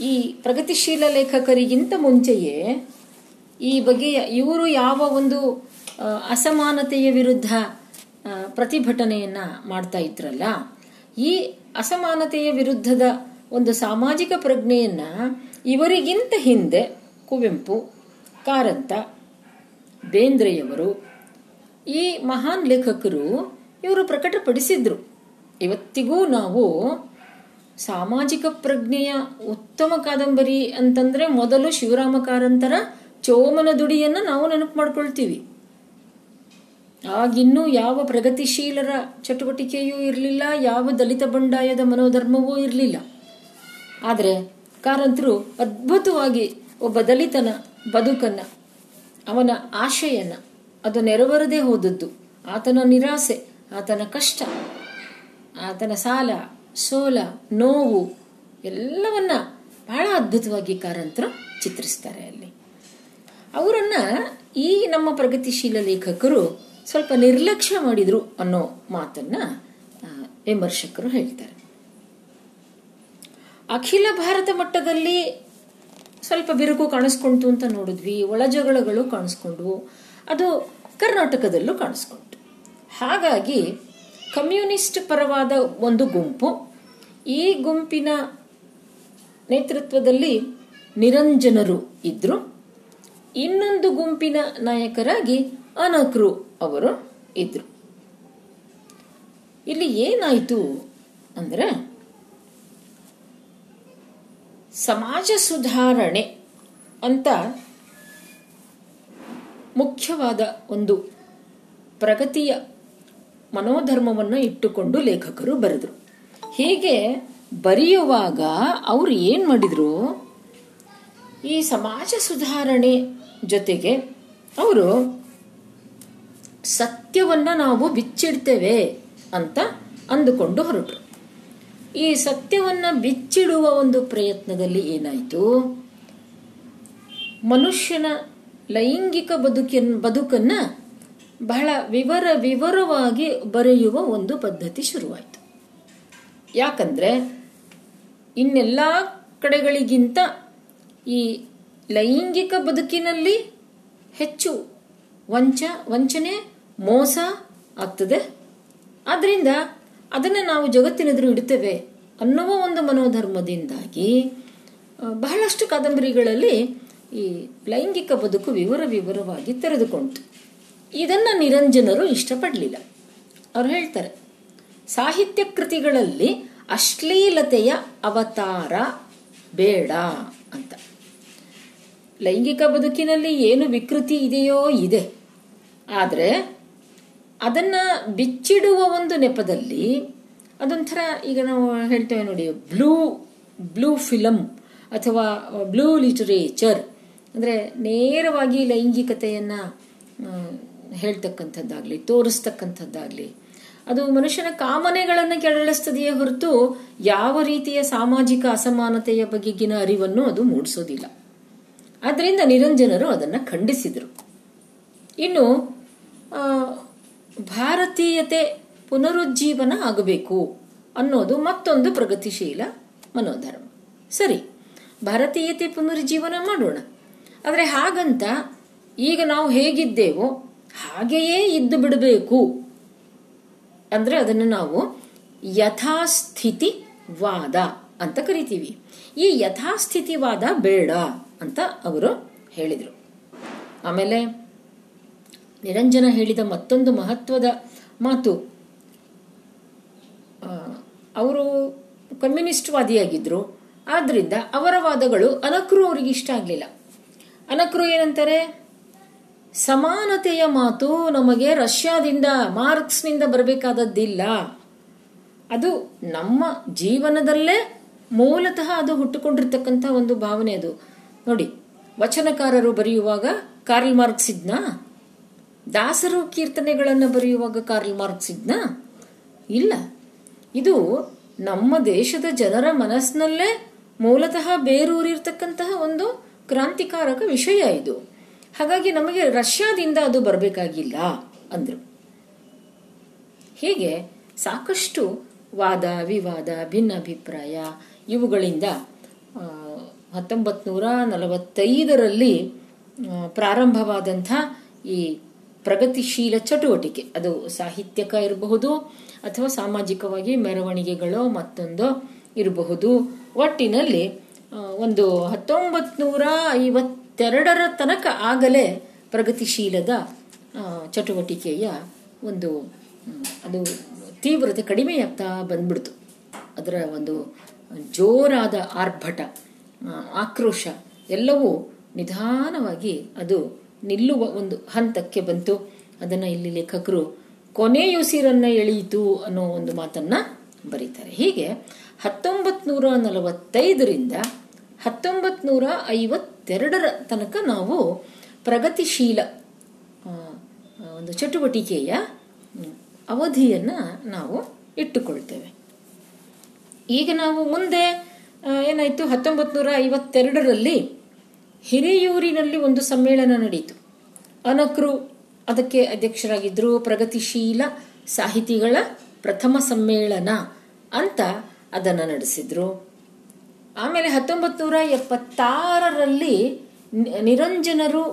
ಈ ಪ್ರಗತಿಶೀಲ ಲೇಖಕರಿಗಿಂತ ಮುಂಚೆಯೇ ಈ ಬಗೆಯ ಇವರು ಯಾವ ಒಂದು ಅಸಮಾನತೆಯ ವಿರುದ್ಧ ಪ್ರತಿಭಟನೆಯನ್ನ ಮಾಡ್ತಾ ಇದ್ರಲ್ಲ, ಈ ಅಸಮಾನತೆಯ ವಿರುದ್ಧದ ಒಂದು ಸಾಮಾಜಿಕ ಪ್ರಜ್ಞೆಯನ್ನ ಇವರಿಗಿಂತ ಹಿಂದೆ ಕುವೆಂಪು, ಕಾರಂತ, ಬೇಂದ್ರೆಯವರು, ಈ ಮಹಾನ್ ಲೇಖಕರು ಇವರು ಪ್ರಕಟಪಡಿಸಿದ್ರು. ಇವತ್ತಿಗೂ ನಾವು ಸಾಮಾಜಿಕ ಪ್ರಜ್ಞೆಯ ಉತ್ತಮ ಕಾದಂಬರಿ ಅಂತಂದ್ರೆ ಮೊದಲು ಶಿವರಾಮ ಕಾರಂತರ ಚೋಮನ ದುಡಿಯನ್ನ ನಾವು ನೆನಪು ಮಾಡ್ಕೊಳ್ತೀವಿ. ಆಗಿನ್ನೂ ಯಾವ ಪ್ರಗತಿಶೀಲರ ಚಟುವಟಿಕೆಯೂ ಇರಲಿಲ್ಲ, ಯಾವ ದಲಿತ ಬಂಡಾಯದ ಮನೋಧರ್ಮವೂ ಇರಲಿಲ್ಲ. ಆದರೆ ಕಾರಂತರು ಅದ್ಭುತವಾಗಿ ಒಬ್ಬ ದಲಿತನ ಬದುಕನ್ನ, ಅವನ ಆಶಯನ ಅದು ನೆರವೇರದೇ ಹೋದದ್ದು. ಆತನ ನಿರಾಸೆ, ಆತನ ಕಷ್ಟ, ಆತನ ಸಾಲ, ಸೋಲ, ನೋವು, ಎಲ್ಲವನ್ನ ಬಹಳ ಅದ್ಭುತವಾಗಿ ಕಾರಂತರು ಚಿತ್ರಿಸ್ತಾರೆ ಅಲ್ಲಿ. ಅವರನ್ನ ಈ ನಮ್ಮ ಪ್ರಗತಿಶೀಲ ಲೇಖಕರು ಸ್ವಲ್ಪ ನಿರ್ಲಕ್ಷ್ಯ ಮಾಡಿದ್ರು ಅನ್ನೋ ಮಾತನ್ನ ವಿಮರ್ಶಕರು ಹೇಳ್ತಾರೆ. ಅಖಿಲ ಭಾರತ ಮಟ್ಟದಲ್ಲಿ ಸ್ವಲ್ಪ ಬಿರುಕು ಕಾಣಿಸ್ಕೊಂತು ಅಂತ ನೋಡಿದ್ವಿ, ಒಳಜಗಳಗಳು ಕಾಣಿಸ್ಕೊಂಡ್ವು ಅದು ಕರ್ನಾಟಕದಲ್ಲೂ ಕಾಣಿಸ್ಕೊಂತು. ಹಾಗಾಗಿ ಕಮ್ಯುನಿಸ್ಟ್ ಪರವಾದ ಒಂದು ಗುಂಪು ಈ ಗುಂಪಿನ ನೇತೃತ್ವದಲ್ಲಿ ನಿರಂಜನರು ಇದ್ರು. ಇನ್ನೊಂದು ಗುಂಪಿನ ನಾಯಕರಾಗಿ ಅನಕ್ರು ಅವರು ಇದ್ರು. ಇಲ್ಲಿ ಏನಾಯ್ತು ಅಂದ್ರೆ, ಸಮಾಜ ಸುಧಾರಣೆ ಅಂತ ಮುಖ್ಯವಾದ ಒಂದು ಪ್ರಗತಿಯ ಮನೋಧರ್ಮವನ್ನು ಇಟ್ಟುಕೊಂಡು ಲೇಖಕರು ಬರೆದರು. ಹೀಗೆ ಬರೆಯುವಾಗ ಅವರು ಏನು ಮಾಡಿದರು? ಈ ಸಮಾಜ ಸುಧಾರಣೆ ಜೊತೆಗೆ ಅವರು ಸತ್ಯವನ್ನ ನಾವು ಬಿಚ್ಚಿಡ್ತೇವೆ ಅಂತ ಅಂದುಕೊಂಡು ಹೊರಟರು. ಈ ಸತ್ಯವನ್ನ ಬಿಚ್ಚಿಡುವ ಒಂದು ಪ್ರಯತ್ನದಲ್ಲಿ ಏನಾಯಿತು? ಮನುಷ್ಯನ ಲೈಂಗಿಕ ಬದುಕಿನ, ಬದುಕನ್ನ ಬಹಳ ವಿವರ ವಿವರವಾಗಿ ಬರೆಯುವ ಒಂದು ಪದ್ಧತಿ ಶುರುವಾಯಿತು. ಯಾಕಂದ್ರೆ ಇನ್ನೆಲ್ಲ ಕಡೆಗಳಿಗಿಂತ ಈ ಲೈಂಗಿಕ ಬದುಕಿನಲ್ಲಿ ಹೆಚ್ಚು ವಂಚ, ವಂಚನೆ, ಮೋಸ ಆಗ್ತದೆ. ಆದ್ರಿಂದ ಅದನ್ನು ನಾವು ಜಗತ್ತಿನೆದುರು ಇಡ್ತೇವೆ ಅನ್ನುವ ಒಂದು ಮನೋಧರ್ಮದಿಂದಾಗಿ ಬಹಳಷ್ಟು ಕಾದಂಬರಿಗಳಲ್ಲಿ ಈ ಲೈಂಗಿಕ ಬದುಕು ವಿವರ ವಿವರವಾಗಿ ತೆರೆದುಕೊಂಡು ಇದನ್ನು ನಿರಂಜನರು ಇಷ್ಟಪಡಲಿಲ್ಲ. ಅವ್ರು ಹೇಳ್ತಾರೆ, ಸಾಹಿತ್ಯ ಕೃತಿಗಳಲ್ಲಿ ಅಶ್ಲೀಲತೆಯ ಅವತಾರ ಬೇಡ ಅಂತ. ಲೈಂಗಿಕ ಬದುಕಿನಲ್ಲಿ ಏನು ವಿಕೃತಿ ಇದೆಯೋ ಇದೆ. ಆದರೆ ಅದನ್ನ ಬಿಚ್ಚಿಡುವ ಒಂದು ನೆಪದಲ್ಲಿ ಅದೊಂಥರ ಈಗ ನಾವು ಹೇಳ್ತೇವೆ ನೋಡಿ, ಬ್ಲೂ ಬ್ಲೂ ಫಿಲಮ್ ಅಥವಾ ಬ್ಲೂ ಲಿಟರೇಚರ್ ಅಂದರೆ ನೇರವಾಗಿ ಲೈಂಗಿಕತೆಯನ್ನು ಹೇಳ್ತಕ್ಕಂಥದ್ದಾಗಲಿ, ತೋರಿಸ್ತಕ್ಕಂಥದ್ದಾಗಲಿ. ಅದು ಮನುಷ್ಯನ ಕಾಮನೆಗಳನ್ನು ಕೆರಳಿಸ್ತದೆಯೇ ಹೊರತು ಯಾವ ರೀತಿಯ ಸಾಮಾಜಿಕ ಅಸಮಾನತೆಯ ಬಗೆಗಿನ ಅರಿವನ್ನು ಅದು ಮೂಡಿಸೋದಿಲ್ಲ. ಆದ್ದರಿಂದ ನಿರಂಜನರು ಅದನ್ನು ಖಂಡಿಸಿದರು. ಇನ್ನು ಭಾರತೀಯತೆ ಪುನರುಜ್ಜೀವನ ಆಗಬೇಕು ಅನ್ನೋದು ಮತ್ತೊಂದು ಪ್ರಗತಿಶೀಲ ಮನೋಧರ್ಮ. ಸರಿ, ಭಾರತೀಯತೆ ಪುನರುಜ್ಜೀವನ ಮಾಡೋಣ. ಆದರೆ ಹಾಗಂತ ಈಗ ನಾವು ಹೇಗಿದ್ದೇವೋ ಹಾಗೆಯೇ ಇದ್ದು ಬಿಡಬೇಕು. ಅಂದ್ರೆ ಅದನ್ನು ನಾವು ಯಥಾಸ್ಥಿತಿವಾದ ಅಂತ ಕರಿತೀವಿ. ಈ ಯಥಾಸ್ಥಿತಿವಾದ ಬೇಡ. ಅಂತ ಅವರು ಹೇಳಿದರು. ಆಮೇಲೆ ನಿರಂಜನ ಹೇಳಿದ ಮತ್ತೊಂದು ಮಹತ್ವದ ಮಾತು ಅವರು ಕಮ್ಯುನಿಸ್ಟ್ ವಾದಿಯಾಗಿದ್ದರು ಆದ್ದರಿಂದ ಅವರ ವಾದಗಳು ಅನಕ್ರು ಅವರಿಗೆ ಇಷ್ಟ ಆಗಲಿಲ್ಲ. ಅನಕ್ರು ಏನಂತಾರೆ? ಸಮಾನತೆಯ ಮಾತು ನಮಗೆ ರಷ್ಯಾದಿಂದ, ಮಾರ್ಕ್ಸ್ನಿಂದ ಬರಬೇಕಾದದ್ದಿಲ್ಲ. ಅದು ನಮ್ಮ ಜೀವನದಲ್ಲೇ ಮೂಲತಃ ಅದು ಹುಟ್ಟುಕೊಂಡಿರ್ತಕ್ಕಂಥ ಒಂದು ಭಾವನೆ ಅದು. ನೋಡಿ, ವಚನಕಾರರು ಬರೆಯುವಾಗ ಕಾರ್ಲ್ ಮಾರ್ಕ್ಸ್ ಇದ್ನಾ ದಾಸರು ಕೀರ್ತನೆಗಳನ್ನು ಬರೆಯುವಾಗ ಕಾರ್ಲ್ ಮಾರ್ಕ್ಸ್ ಇದ್ನಾ ಇಲ್ಲ. ಇದು ನಮ್ಮ ದೇಶದ ಜನರ ಮನಸ್ಸಿನಲ್ಲೇ ಮೂಲತಃ ಬೇರೂರಿರ್ತಕ್ಕಂತಹ ಒಂದು ಕ್ರಾಂತಿಕಾರಕ ವಿಷಯ ಇದು. ಹಾಗಾಗಿ ನಮಗೆ ರಷ್ಯಾದಿಂದ ಅದು ಬರಬೇಕಾಗಿಲ್ಲ, ಅಂದ್ರು. ಹೀಗೆ ಸಾಕಷ್ಟು ವಾದ, ವಿವಾದ, ಭಿನ್ನಾಭಿಪ್ರಾಯ ಇವುಗಳಿಂದ ಹತ್ತೊಂಬತ್ತು ನೂರ ನಲವತ್ತೈದರಲ್ಲಿ ಪ್ರಾರಂಭವಾದಂಥ ಈ ಪ್ರಗತಿಶೀಲ ಚಟುವಟಿಕೆ. ಅದು ಸಾಹಿತ್ಯಕ ಇರಬಹುದು ಅಥವಾ ಸಾಮಾಜಿಕವಾಗಿ ಮೆರವಣಿಗೆಗಳು ಮತ್ತೊಂದು ಇರಬಹುದು. ಒಟ್ಟಿನಲ್ಲಿ ಒಂದು ಹತ್ತೊಂಬತ್ತು ನೂರ ಐವತ್ತೆರಡರ ತನಕ ಆಗಲೇ ಪ್ರಗತಿಶೀಲದ ಚಟುವಟಿಕೆಯ ಒಂದು ಅದು ತೀವ್ರತೆ ಕಡಿಮೆಯಾಗ್ತಾ ಬಂದ್ಬಿಡ್ತು. ಅದರ ಒಂದು ಜೋರಾದ ಆರ್ಭಟ. ಆಕ್ರೋಶ ಎಲ್ಲವೂ ನಿಧಾನವಾಗಿ ಅದು ನಿಲ್ಲುವ ಒಂದು ಹಂತಕ್ಕೆ ಬಂತು. ಅದನ್ನು ಇಲ್ಲಿ ಲೇಖಕರು ಕೊನೆಯುಸಿರನ್ನ ಎಳೆಯಿತು ಅನ್ನೋ ಒಂದು ಮಾತನ್ನ ಬರೀತಾರೆ. ಹೀಗೆ ಹತ್ತೊಂಬತ್ತು ನೂರ ನಲವತ್ತೈದರಿಂದ ಹತ್ತೊಂಬತ್ತು ನೂರ ಐವತ್ತೆರಡರ ತನಕ ನಾವು ಪ್ರಗತಿಶೀಲ ಒಂದು ಚಟುವಟಿಕೆಯ ಅವಧಿಯನ್ನು ನಾವು ಇಟ್ಟುಕೊಳ್ತೇವೆ. ಈಗ ನಾವು ಮುಂದೆ ಏನಾಯ್ತು? ಹತ್ತೊಂಬತ್ತು ನೂರ ಐವತ್ತೆರಡರಲ್ಲಿ ಹಿರಿಯೂರಿನಲ್ಲಿ ಒಂದು ಸಮ್ಮೇಳನ ನಡೆಯಿತು ಅನಕರು ಅದಕ್ಕೆ ಅಧ್ಯಕ್ಷರಾಗಿದ್ದರು ಪ್ರಗತಿಶೀಲ ಸಾಹಿತಿಗಳ ಪ್ರಥಮ ಸಮ್ಮೇಳನ ಅಂತ ಅದನ್ನು ನಡೆಸಿದ್ರು. ಆಮೇಲೆ ಹತ್ತೊಂಬತ್ತು ನೂರ ಎಪ್ಪತ್ತಾರರಲ್ಲಿ ನಿರಂಜನರು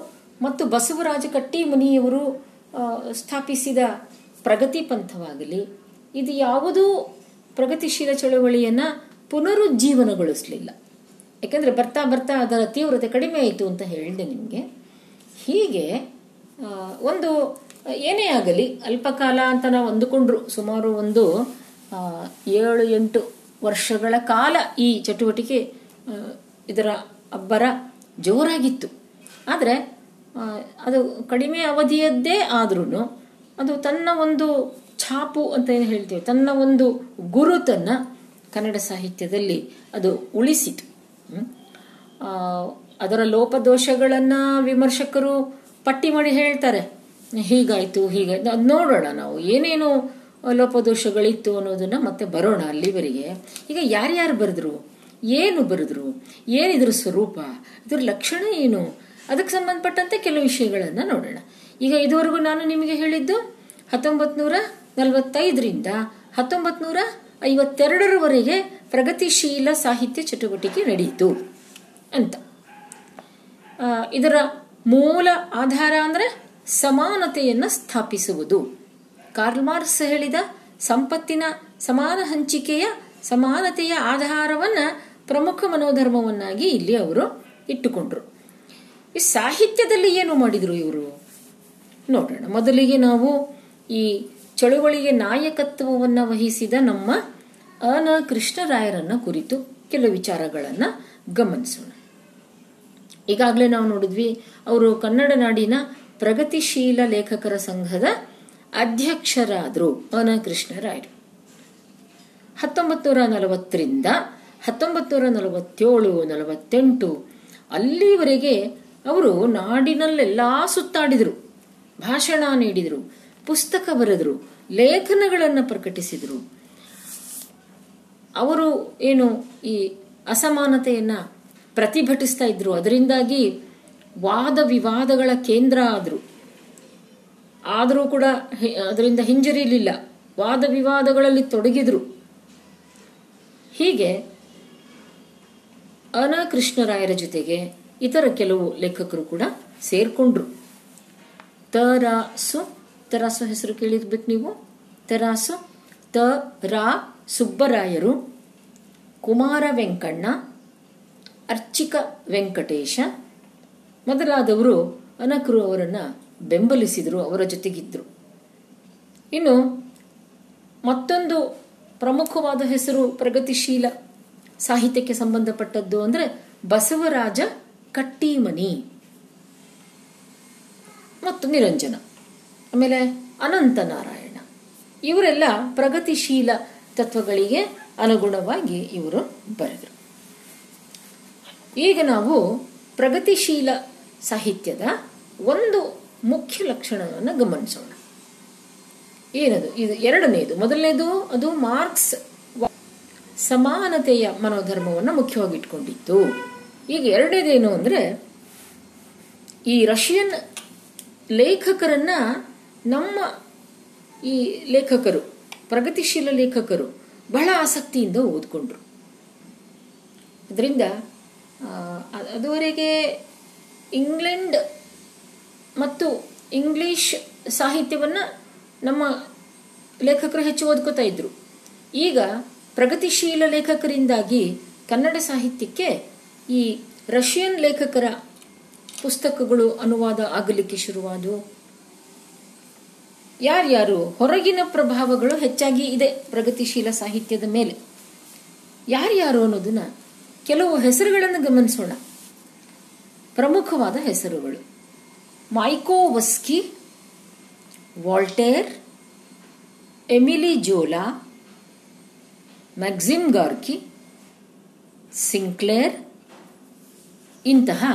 ಮತ್ತು ಬಸವರಾಜ ಕಟ್ಟಿ ಮುನಿಯವರು ಸ್ಥಾಪಿಸಿದ ಪ್ರಗತಿ ಪಂಥವಾಗಲಿ. ಇದು ಯಾವುದೂ ಪ್ರಗತಿಶೀಲ ಚಳವಳಿಯನ್ನ ಪುನರುಜ್ಜೀವನಗೊಳಿಸಲಿಲ್ಲ. ಯಾಕೆಂದರೆ ಬರ್ತಾ ಬರ್ತಾ ಅದರ ತೀವ್ರತೆ ಕಡಿಮೆ ಆಯಿತು ಅಂತ ಹೇಳಿದೆ ನಿಮಗೆ. ಹೀಗೆ ಒಂದು, ಏನೇ ಆಗಲಿ, ಅಲ್ಪಕಾಲ ಅಂತ ನಾವು ಅಂದುಕೊಂಡ್ರು. ಸುಮಾರು ಒಂದು ಏಳು, ಎಂಟು ವರ್ಷಗಳ ಕಾಲ ಈ ಚಟುವಟಿಕೆ ಇದರ ಅಬ್ಬರ ಜೋರಾಗಿತ್ತು. ಆದರೆ ಅದು ಕಡಿಮೆ ಅವಧಿಯದ್ದೇ ಆದ್ರೂ ಅದು ತನ್ನ ಒಂದು ಛಾಪು ಅಂತ ಏನು ಹೇಳ್ತೀವಿ, ತನ್ನ ಒಂದು ಗುರುತನ್ನ ಕನ್ನಡ ಸಾಹಿತ್ಯದಲ್ಲಿ ಅದು ಉಳಿಸಿತು. ಅದರ ಲೋಪದೋಷಗಳನ್ನು ವಿಮರ್ಶಕರು ಪಟ್ಟಿ ಮಾಡಿ ಹೇಳ್ತಾರೆ. ಹೀಗಾಯಿತು ಅದು ನೋಡೋಣ ನಾವು, ಏನೇನು ಲೋಪದೋಷಗಳಿತ್ತು ಅನ್ನೋದನ್ನ ಮತ್ತೆ ಬರೋಣ ಅಲ್ಲಿವರೆಗೆ. ಈಗ ಯಾರ್ಯಾರು ಬರೆದ್ರು? ಏನು ಬರೆದ್ರು? ಏನಿದ್ರ ಸ್ವರೂಪ? ಇದ್ರ ಲಕ್ಷಣ ಏನು? ಅದಕ್ಕೆ ಸಂಬಂಧಪಟ್ಟಂತೆ ಕೆಲವು ವಿಷಯಗಳನ್ನು ನೋಡೋಣ. ಈಗ ಇದುವರೆಗೂ ನಾನು ನಿಮಗೆ ಹೇಳಿದ್ದು ಹತ್ತೊಂಬತ್ತು ನೂರ ನಲವತ್ತೈದರಿಂದ ಹತ್ತೊಂಬತ್ತು ಐವತ್ತೆರಡರವರೆಗೆ ಪ್ರಗತಿಶೀಲ ಸಾಹಿತ್ಯ ಚಟುವಟಿಕೆ ನಡೆಯಿತು ಅಂತ. ಇದರ ಮೂಲ ಆಧಾರ ಅಂದರೆ ಸಮಾನತೆಯನ್ನು ಸ್ಥಾಪಿಸುವುದು. ಕಾರ್ಲ್ ಮಾರ್ಕ್ಸ್ ಹೇಳಿದ ಸಂಪತ್ತಿನ ಸಮಾನ ಹಂಚಿಕೆಯ ಸಮಾನತೆಯ ಆಧಾರವನ್ನ ಪ್ರಮುಖ ಮನೋಧರ್ಮವನ್ನಾಗಿ ಇಲ್ಲಿ ಅವರು ಇಟ್ಟುಕೊಂಡ್ರು. ಈ ಸಾಹಿತ್ಯದಲ್ಲಿ ಏನು ಮಾಡಿದ್ರು ಇವರು? ನೋಡೋಣ. ಮೊದಲಿಗೆ ನಾವು ಈ ಚಳುವಳಿಗೆ ನಾಯಕತ್ವವನ್ನು ವಹಿಸಿದ ನಮ್ಮ ಅನ ಕೃಷ್ಣರಾಯರನ್ನ ಕುರಿತು ಕೆಲವು ವಿಚಾರಗಳನ್ನು ಗಮನಿಸೋಣ. ಈಗಾಗಲೇ ನಾವು ನೋಡಿದ್ವಿ, ಅವರು ಕನ್ನಡ ನಾಡಿನ ಪ್ರಗತಿಶೀಲ ಲೇಖಕರ ಸಂಘದ ಅಧ್ಯಕ್ಷರಾದರು ಅನ ಕೃಷ್ಣರಾಯರು. ಹತ್ತೊಂಬತ್ತು ನೂರ ನಲವತ್ತರಿಂದ ಹತ್ತೊಂಬತ್ತು ನೂರ ನಲವತ್ತೇಳು, ನಲವತ್ತೆಂಟು ಅಲ್ಲಿವರೆಗೆ ಅವರು ನಾಡಿನಲ್ಲೆಲ್ಲ ಸುತ್ತಾಡಿದರು, ಭಾಷಣ ನೀಡಿದರು. ಪುಸ್ತಕ ಬರೆದರು, ಲೇಖನಗಳನ್ನು ಪ್ರಕಟಿಸಿದರು. ಅವರು ಏನು ಈ ಅಸಮಾನತೆಯನ್ನ ಪ್ರತಿಭಟಿಸ್ತಾ ಇದ್ರು. ಅದರಿಂದಾಗಿ ವಾದ ವಿವಾದಗಳ ಕೇಂದ್ರ ಆದರು. ಆದರೂ ಕೂಡ ಅದರಿಂದ ಹಿಂಜರಿಲಿಲ್ಲ. ವಾದ ವಿವಾದಗಳಲ್ಲಿ ತೊಡಗಿದ್ರು. ಹೀಗೆ ಅನ ಕೃಷ್ಣರಾಯರ ಜೊತೆಗೆ ಇತರ ಕೆಲವು ಲೇಖಕರು ಕೂಡ ಸೇರ್ಕೊಂಡ್ರು. ತರಾಸು ತರಾಸು ಹೆಸರು ಕೇಳಿರ್ಬೇಕು ನೀವು? ತರಾಸು ತ ರಾ ಸುಬ್ಬರಾಯರು, ಕುಮಾರ ವೆಂಕಣ್ಣ, ಅರ್ಚಿಕ ವೆಂಕಟೇಶ ಮೊದಲಾದವರು ಅನಕರು ಅವರನ್ನ ಬೆಂಬಲಿಸಿದರು, ಅವರ ಜೊತೆಗಿದ್ರು. ಇನ್ನು ಮತ್ತೊಂದು ಪ್ರಮುಖವಾದ ಹೆಸರು ಪ್ರಗತಿಶೀಲ ಸಾಹಿತ್ಯಕ್ಕೆ ಸಂಬಂಧಪಟ್ಟದ್ದು ಅಂದ್ರೆ ಬಸವರಾಜ ಕಟ್ಟಿಮನಿ ಮತ್ತು ನಿರಂಜನ. ಆಮೇಲೆ ಅನಂತ ನಾರಾಯಣ ಇವರೆಲ್ಲ ಪ್ರಗತಿಶೀಲ ತತ್ವಗಳಿಗೆ ಅನುಗುಣವಾಗಿ ಇವರು ಬರೆದರು. ಈಗ ನಾವು ಪ್ರಗತಿಶೀಲ ಸಾಹಿತ್ಯದ ಒಂದು ಮುಖ್ಯ ಲಕ್ಷಣವನ್ನು ಗಮನಿಸೋಣ. ಏನದು? ಇದು ಎರಡನೇದು. ಮೊದಲನೇದು, ಅದು ಮಾರ್ಕ್ಸ್ ಸಮಾನತೆಯ ಮನೋಧರ್ಮವನ್ನು ಮುಖ್ಯವಾಗಿ ಇಟ್ಕೊಂಡಿತ್ತು ಈಗ ಎರಡನೇದೇನು ಅಂದರೆ ಈ ರಷ್ಯನ್ ಲೇಖಕರನ್ನ ನಮ್ಮ ಈ ಲೇಖಕರು, ಪ್ರಗತಿಶೀಲ ಲೇಖಕರು ಬಹಳ ಆಸಕ್ತಿಯಿಂದ ಓದ್ಕೊಂಡ್ರು. ಅದರಿಂದ ಅದುವರೆಗೆ ಇಂಗ್ಲೆಂಡ್ ಮತ್ತು ಇಂಗ್ಲಿಷ್ ಸಾಹಿತ್ಯವನ್ನು ನಮ್ಮ ಲೇಖಕರು ಹೆಚ್ಚು ಓದ್ಕೋತಾ ಇದ್ರು. ಈಗ ಪ್ರಗತಿಶೀಲ ಲೇಖಕರಿಂದಾಗಿ ಕನ್ನಡ ಸಾಹಿತ್ಯಕ್ಕೆ ಈ ರಷ್ಯನ್ ಲೇಖಕರ ಪುಸ್ತಕಗಳು ಅನುವಾದ ಆಗಲಿಕ್ಕೆ ಶುರುವಾದವು. ಯಾರ್ಯಾರು ಹೊರಗಿನ ಪ್ರಭಾವಗಳು ಹೆಚ್ಚಾಗಿ ಇದೆ ಪ್ರಗತಿಶೀಲ ಸಾಹಿತ್ಯದ ಮೇಲೆ? ಯಾರ್ಯಾರು ಅನ್ನೋದನ್ನ ಕೆಲವು ಹೆಸರುಗಳನ್ನು ಗಮನಿಸೋಣ. ಪ್ರಮುಖವಾದ ಹೆಸರುಗಳು. Mayakovsky, Voltaire, Emile Zola, Maxim Gorky, Sinclair, ಇಂತಹ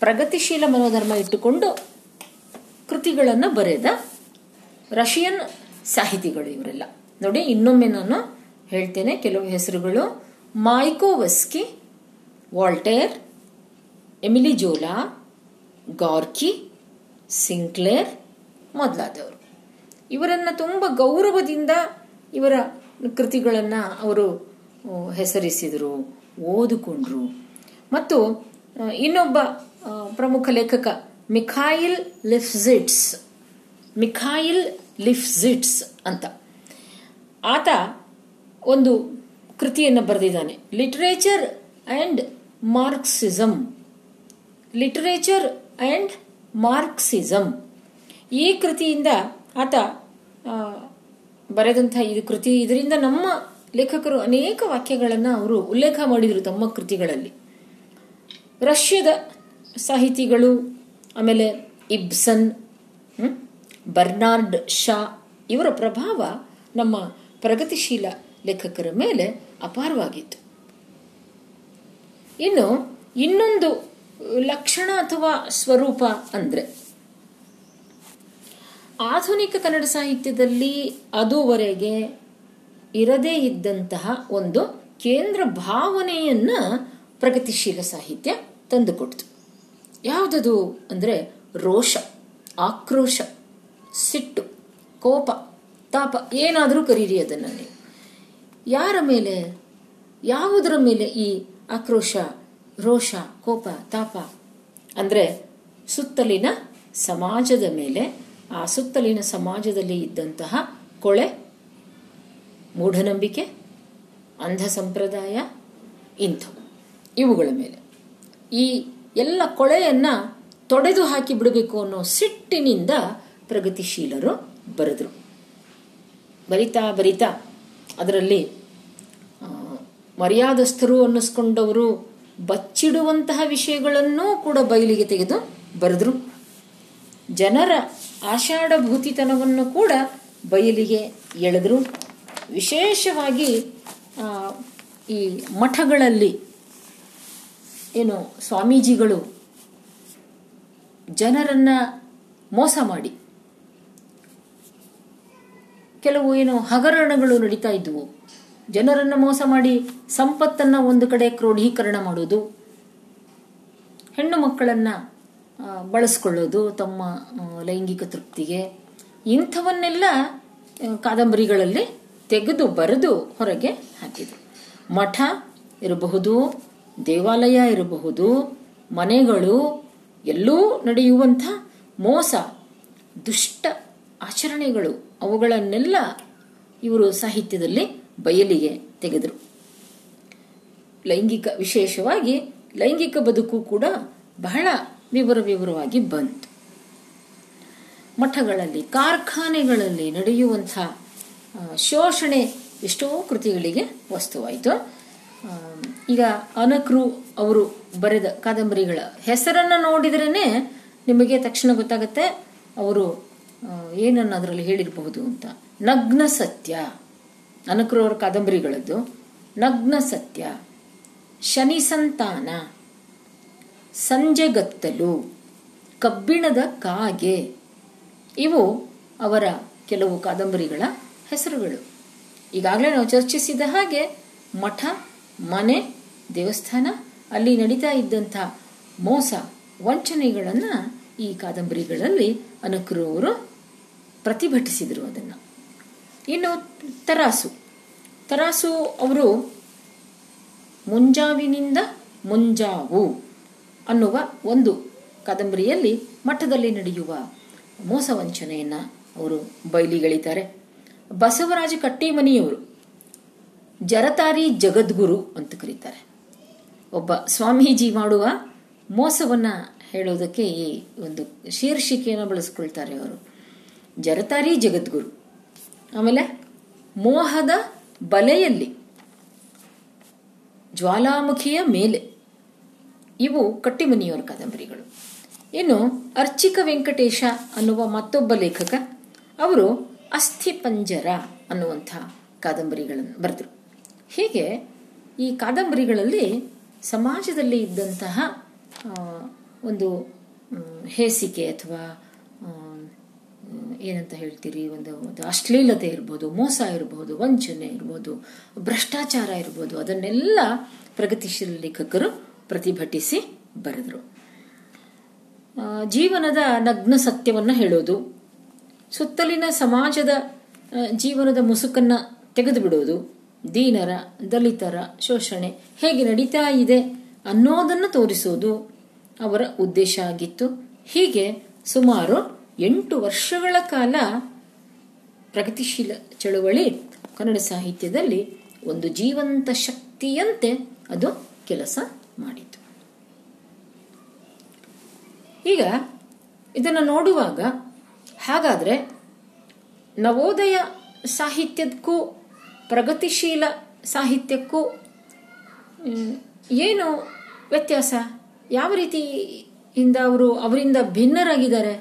ಪ್ರಗತಿಶೀಲ ಮನೋಧರ್ಮ ಇಟ್ಟುಕೊಂಡು ಕೃತಿಗಳನ್ನು ಬರೆದ ರಷ್ಯನ್ ಸಾಹಿತಿಗಳು ಇವರೆಲ್ಲ. ನೋಡಿ, ಇನ್ನೊಮ್ಮೆ ನಾನು ಹೇಳ್ತೇನೆ, ಕೆಲವು ಹೆಸರುಗಳು. Mayakovsky Voltaire, Emile Zola, Gorky, Sinclair ಮೊದಲಾದವರು. ಇವರನ್ನು ತುಂಬ ಗೌರವದಿಂದ ಇವರ ಕೃತಿಗಳನ್ನು ಅವರು ಹೆಸರಿಸಿದರು, ಓದಿಕೊಂಡ್ರು. ಮತ್ತು ಇನ್ನೊಬ್ಬ ಪ್ರಮುಖ ಲೇಖಕ ಮಿಖಾಯಿಲ್ ಲಿಫ್ಝಿಟ್ಸ್ ಮಿಖಾಯಿಲ್ ಲಿಫ್ಝಿಟ್ಸ್ ಅಂತ. ಆತ ಒಂದು ಕೃತಿಯನ್ನು ಬರೆದಿದ್ದಾನೆ. Literature and Marxism literature and Marxism ಈ ಕೃತಿಯಿಂದ ಆತ ಬರೆದಂಥ ಇದು ಕೃತಿ, ಇದರಿಂದ ನಮ್ಮ ಲೇಖಕರು ಅನೇಕ ವಾಕ್ಯಗಳನ್ನು ಅವರು ಉಲ್ಲೇಖ ಮಾಡಿದರು ತಮ್ಮ ಕೃತಿಗಳಲ್ಲಿ. ರಷ್ಯಾದ ಸಾಹಿತಿಗಳು ಆಮೇಲೆ ಇಬ್ಸನ್ ಬರ್ನಾರ್ಡ್ ಶಾ ಇವರ ಪ್ರಭಾವ ನಮ್ಮ ಪ್ರಗತಿಶೀಲ ಲೇಖಕರ ಮೇಲೆ ಅಪಾರವಾಗಿತ್ತು. ಇನ್ನು ಇನ್ನೊಂದು ಲಕ್ಷಣ ಅಥವಾ ಸ್ವರೂಪ ಅಂದ್ರೆ ಆಧುನಿಕ ಕನ್ನಡ ಸಾಹಿತ್ಯದಲ್ಲಿ ಅದುವರೆಗೆ ಇರದೇ ಇದ್ದಂತಹ ಒಂದು ಕೇಂದ್ರ ಭಾವನೆಯನ್ನ ಪ್ರಗತಿಶೀಲ ಸಾಹಿತ್ಯ ತಂದುಕೊಡ್ತು. ಯಾವುದದು ಅಂದರೆ ರೋಷ, ಆಕ್ರೋಶ, ಸಿಟ್ಟು, ಕೋಪ, ತಾಪ, ಏನಾದರೂ ಕರೀರಿ ಅದನ್ನು ನೀವು. ಯಾರ ಮೇಲೆ, ಯಾವುದರ ಮೇಲೆ ಈ ಆಕ್ರೋಶ, ರೋಷ, ಕೋಪ, ತಾಪ, ಅಂದರೆ ಸುತ್ತಲಿನ ಸಮಾಜದ ಮೇಲೆ, ಆ ಸುತ್ತಲಿನ ಸಮಾಜದಲ್ಲಿ ಇದ್ದಂತಹ ಕೊಳೆ, ಮೂಢನಂಬಿಕೆ ಅಂಧ ಸಂಪ್ರದಾಯ ಇಂಥವು. ಇವುಗಳ ಮೇಲೆ. ಈ ಎಲ್ಲ ಕೊಳೆಯನ್ನ ತೊಡೆದು ಹಾಕಿ ಬಿಡಬೇಕು ಅನ್ನೋ ಸಿಟ್ಟಿನಿಂದ ಪ್ರಗತಿಶೀಲರು ಬರೆದ್ರು. ಬರಿತಾ ಬರಿತಾ ಅದರಲ್ಲಿ ಮರ್ಯಾದಸ್ಥರು ಅನ್ನಿಸ್ಕೊಂಡವರು ಬಚ್ಚಿಡುವಂತಹ ವಿಷಯಗಳನ್ನೂ ಕೂಡ ಬಯಲಿಗೆ ತೆಗೆದು ಬರೆದ್ರು. ಜನರ ಆಷಾಢಭೂತಿತನವನ್ನು ಕೂಡ ಬಯಲಿಗೆ ಎಳೆದ್ರು. ವಿಶೇಷವಾಗಿ ಈ ಮಠಗಳಲ್ಲಿ ಏನು ಸ್ವಾಮೀಜಿಗಳು ಜನರನ್ನ ಮೋಸ ಮಾಡಿ. ಕೆಲವು ಏನು ಹಗರಣಗಳು ನಡೀತಾ ಇದ್ವು. ಜನರನ್ನು ಮೋಸ ಮಾಡಿ ಸಂಪತ್ತನ್ನು ಒಂದು ಕಡೆ ಕ್ರೋಢೀಕರಣ ಮಾಡೋದು, ಹೆಣ್ಣು ಮಕ್ಕಳನ್ನು ಬಳಸ್ಕೊಳ್ಳೋದು ತಮ್ಮ ಲೈಂಗಿಕ ತೃಪ್ತಿಗೆ. ಇಂಥವನ್ನೆಲ್ಲ ಕಾದಂಬರಿಗಳಲ್ಲಿ ತೆಗೆದು ಬರೆದು ಹೊರಗೆ ಹಾಕಿದರು. ಮಠ ಇರಬಹುದು ದೇವಾಲಯ ಇರಬಹುದು, ಮನೆಗಳು, ಎಲ್ಲೂ ನಡೆಯುವಂಥ ಮೋಸ, ದುಷ್ಟ ಆಚರಣೆಗಳು, ಅವುಗಳನ್ನೆಲ್ಲ ಇವರು ಸಾಹಿತ್ಯದಲ್ಲಿ ಬಯಲಿಗೆ ತೆಗೆದರು. ಲೈಂಗಿಕ ವಿಶೇಷವಾಗಿ ಲೈಂಗಿಕ ಬದುಕು ಕೂಡ ಬಹಳ ವಿವರ ವಿವರವಾಗಿ ಬಂತು. ಮಠಗಳಲ್ಲಿ, ಕಾರ್ಖಾನೆಗಳಲ್ಲಿ ನಡೆಯುವಂಥ ಶೋಷಣೆ ಎಷ್ಟೋ ಕೃತಿಗಳಿಗೆ ವಸ್ತುವಾಯಿತು. ಈಗ ಅನಕ್ರು ಅವರು ಬರೆದ ಕಾದಂಬರಿಗಳ ಹೆಸರನ್ನು ನೋಡಿದ್ರೇ ನಿಮಗೆ ತಕ್ಷಣ ಗೊತ್ತಾಗುತ್ತೆ ಅವರು ಏನನ್ನು ಅದರಲ್ಲಿ ಹೇಳಿರಬಹುದು ಅಂತ. ನಗ್ನ ಸತ್ಯ. ಅನಕ್ರು ಅವರ ಕಾದಂಬರಿಗಳದ್ದು. ನಗ್ನ ಸತ್ಯ. ಶನಿ ಸಂತಾನ. ಸಂಜೆಗತ್ತಲು ಕಬ್ಬಿಣದ ಕಾಗೆ. ಇವು ಅವರ ಕೆಲವು ಕಾದಂಬರಿಗಳ ಹೆಸರುಗಳು. ಈಗಾಗಲೇ ನಾವು ಚರ್ಚಿಸಿದ ಹಾಗೆ ಮಠ ಮನೆ, ದೇವಸ್ಥಾನ, ಅಲ್ಲಿ ನಡೀತಾ ಇದ್ದಂಥ ಮೋಸ ವಂಚನೆಗಳನ್ನು ಈ ಕಾದಂಬರಿಗಳಲ್ಲಿ ಅವರು ಪ್ರತಿಭಟಿಸಿದರು ಅದನ್ನು. ಇನ್ನು ತರಾಸು. ತರಾಸು ಅವರು ಮುಂಜಾವಿನಿಂದ ಮುಂಜಾವು ಅನ್ನುವ ಒಂದು ಕಾದಂಬರಿಯಲ್ಲಿ ಮಠದಲ್ಲಿ ನಡೆಯುವ ಮೋಸ ವಂಚನೆಯನ್ನು ಅವರು ಬಯಲಿಗಳಿತಾರೆ ಬಸವರಾಜ ಕಟ್ಟಿಮನಿಯವರು ಜರತಾರಿ ಜಗದ್ಗುರು ಅಂತ ಕರೀತಾರೆ. ಒಬ್ಬ ಸ್ವಾಮೀಜಿ ಮಾಡುವ ಮೋಸವನ್ನ ಹೇಳೋದಕ್ಕೆ ಈ ಒಂದು ಶೀರ್ಷಿಕೆಯನ್ನು ಬಳಸ್ಕೊಳ್ತಾರೆ ಅವರು ಜರತಾರಿ ಜಗದ್ಗುರು. ಆಮೇಲೆ ಮೋಹದ ಬಲೆಯಲ್ಲಿ, ಜ್ವಾಲಾಮುಖಿಯ ಮೇಲೆ, ಇವು ಕಟ್ಟಿಮನಿಯವರ ಕಾದಂಬರಿಗಳು. ಇನ್ನು ಅರ್ಚಿಕ ವೆಂಕಟೇಶ ಅನ್ನುವ ಮತ್ತೊಬ್ಬ ಲೇಖಕ, ಅವರು ಅಸ್ಥಿ ಪಂಜರ ಅನ್ನುವಂಥ ಕಾದಂಬರಿಗಳನ್ನು ಬರೆದರು. ಹೀಗೆ ಈ ಕಾದಂಬರಿಗಳಲ್ಲಿ ಸಮಾಜದಲ್ಲಿ ಇದ್ದಂತಹ ಒಂದು ಹೇಸಿಕೆ ಅಥವಾ ಏನಂತ ಹೇಳ್ತೀರಿ, ಒಂದು ಒಂದು ಅಶ್ಲೀಲತೆ ಇರ್ಬೋದು, ಮೋಸ ಇರ್ಬೋದು, ವಂಚನೆ ಇರ್ಬೋದು, ಭ್ರಷ್ಟಾಚಾರ ಇರ್ಬೋದು, ಅದನ್ನೆಲ್ಲ ಪ್ರಗತಿಶೀಲ ಲೇಖಕರು ಪ್ರತಿಭಟಿಸಿ ಬರೆದರು. ಜೀವನದ ನಗ್ನ ಸತ್ಯವನ್ನು ಹೇಳೋದು, ಸುತ್ತಲಿನ ಸಮಾಜದ ಜೀವನದ ಮುಸುಕನ್ನು ತೆಗೆದು ಬಿಡೋದು ದೀನರ, ದಲಿತರ ಶೋಷಣೆ ಹೇಗೆ ನಡೀತಾ ಇದೆ ಅನ್ನೋದನ್ನು ತೋರಿಸೋದು ಅವರ ಉದ್ದೇಶ ಆಗಿತ್ತು. ಹೀಗೆ ಸುಮಾರು ಎಂಟು ವರ್ಷಗಳ ಕಾಲ ಪ್ರಗತಿಶೀಲ ಚಳುವಳಿ ಕನ್ನಡ ಸಾಹಿತ್ಯದಲ್ಲಿ ಒಂದು ಜೀವಂತ ಶಕ್ತಿಯಂತೆ ಅದು ಕೆಲಸ ಮಾಡಿತು. ಈಗ ಇದನ್ನು ನೋಡುವಾಗ ಹಾಗಾದರೆ ನವೋದಯ ಸಾಹಿತ್ಯಕ್ಕೂ ಪ್ರಗತಿಶೀಲ ಸಾಹಿತ್ಯಕ್ಕೂ ಏನು ವ್ಯತ್ಯಾಸ? ಯಾವ ರೀತಿಯಿಂದ ಅವರು ಅವರಿಂದ ಭಿನ್ನರಾಗಿದ್ದಾರೆ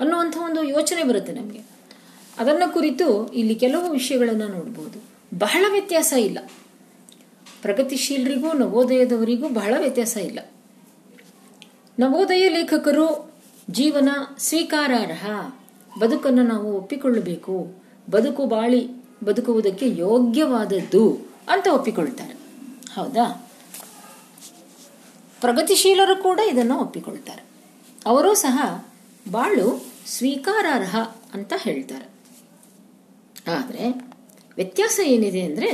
ಅನ್ನುವಂಥ ಒಂದು ಯೋಚನೆ ಬರುತ್ತೆ ನಮಗೆ. ಅದನ್ನು ಕುರಿತು ಇಲ್ಲಿ ಕೆಲವು ವಿಷಯಗಳನ್ನು ನೋಡ್ಬೋದು. ಬಹಳ ವ್ಯತ್ಯಾಸ ಇಲ್ಲ. ಪ್ರಗತಿಶೀಲರಿಗೂ, ನವೋದಯದವರಿಗೂ ಬಹಳ ವ್ಯತ್ಯಾಸ ಇಲ್ಲ. ನವೋದಯ ಲೇಖಕರು ಜೀವನ ಸ್ವೀಕಾರಾರ್ಹ. ಬದುಕನ್ನು ನಾವು ಒಪ್ಪಿಕೊಳ್ಳಬೇಕು. ಬದುಕು ಬಾಳಿ ಬದುಕುವುದಕ್ಕೆ ಯೋಗ್ಯವಾದದ್ದು ಅಂತ ಒಪ್ಪಿಕೊಳ್ತಾರೆ. ಹೌದಾ? ಪ್ರಗತಿಶೀಲರು ಕೂಡ ಇದನ್ನು ಒಪ್ಪಿಕೊಳ್ತಾರೆ. ಅವರು ಸಹ ಬಾಳು ಸ್ವೀಕಾರಾರ್ಹ ಅಂತ ಹೇಳ್ತಾರೆ. ಆದರೆ ವ್ಯತ್ಯಾಸ ಏನಿದೆ ಅಂದರೆ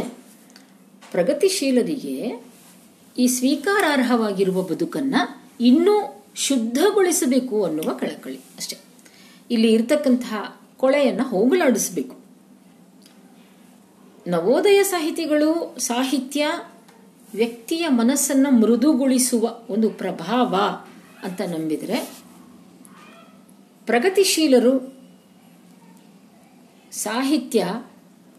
ಪ್ರಗತಿಶೀಲರಿಗೆ ಈ ಸ್ವೀಕಾರಾರ್ಹವಾಗಿರುವ ಬದುಕನ್ನು ಇನ್ನೂ ಶುದ್ಧಗೊಳಿಸಬೇಕು ಅನ್ನುವ ಕಳಕಳಿ ಅಷ್ಟೆ. ಇಲ್ಲಿ ಇರತಕ್ಕಂತಹ ಕೊಳೆಯನ್ನು ಹೋಗಲಾಡಿಸಬೇಕು. ನವೋದಯ ಸಾಹಿತಿಗಳು ಸಾಹಿತ್ಯ ವ್ಯಕ್ತಿಯ ಮನಸ್ಸನ್ನು ಮೃದುಗೊಳಿಸುವ ಒಂದು ಪ್ರಭಾವ ಅಂತ ನಂಬಿದರೆ, ಪ್ರಗತಿಶೀಲರು ಸಾಹಿತ್ಯ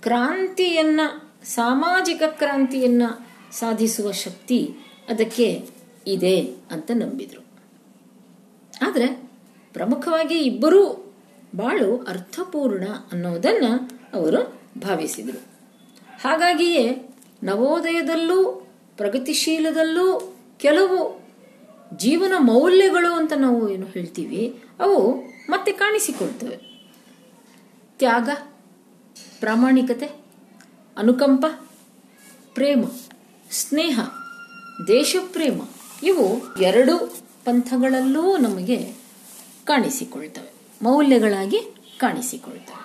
ಕ್ರಾಂತಿಯನ್ನ, ಸಾಮಾಜಿಕ ಕ್ರಾಂತಿಯನ್ನ ಸಾಧಿಸುವ ಶಕ್ತಿ ಅದಕ್ಕೆ ಇದೆ ಅಂತ ನಂಬಿದರು. ಆದರೆ ಪ್ರಮುಖವಾಗಿ ಇಬ್ಬರೂ ಬಾಳು ಅರ್ಥಪೂರ್ಣ ಅನ್ನೋದನ್ನು ಅವರು ಭಾವಿಸಿದರು. ಹಾಗಾಗಿಯೇ ನವೋದಯದಲ್ಲೂ, ಪ್ರಗತಿಶೀಲದಲ್ಲೂ ಕೆಲವು ಜೀವನ ಮೌಲ್ಯಗಳು ಅಂತ ನಾವು ಏನು ಹೇಳ್ತೀವಿ, ಅವು ಮತ್ತೆ ಕಾಣಿಸಿಕೊಳ್ತವೆ. ತ್ಯಾಗ, ಪ್ರಾಮಾಣಿಕತೆ, ಅನುಕಂಪ, ಪ್ರೇಮ, ಸ್ನೇಹ, ದೇಶಪ್ರೇಮ, ಇವು ಎರಡು ಪಂಥಗಳಲ್ಲೂ ನಮಗೆ ಕಾಣಿಸಿಕೊಳ್ತವೆ, ಮೌಲ್ಯಗಳಾಗಿ ಕಾಣಿಸಿಕೊಳ್ತವೆ.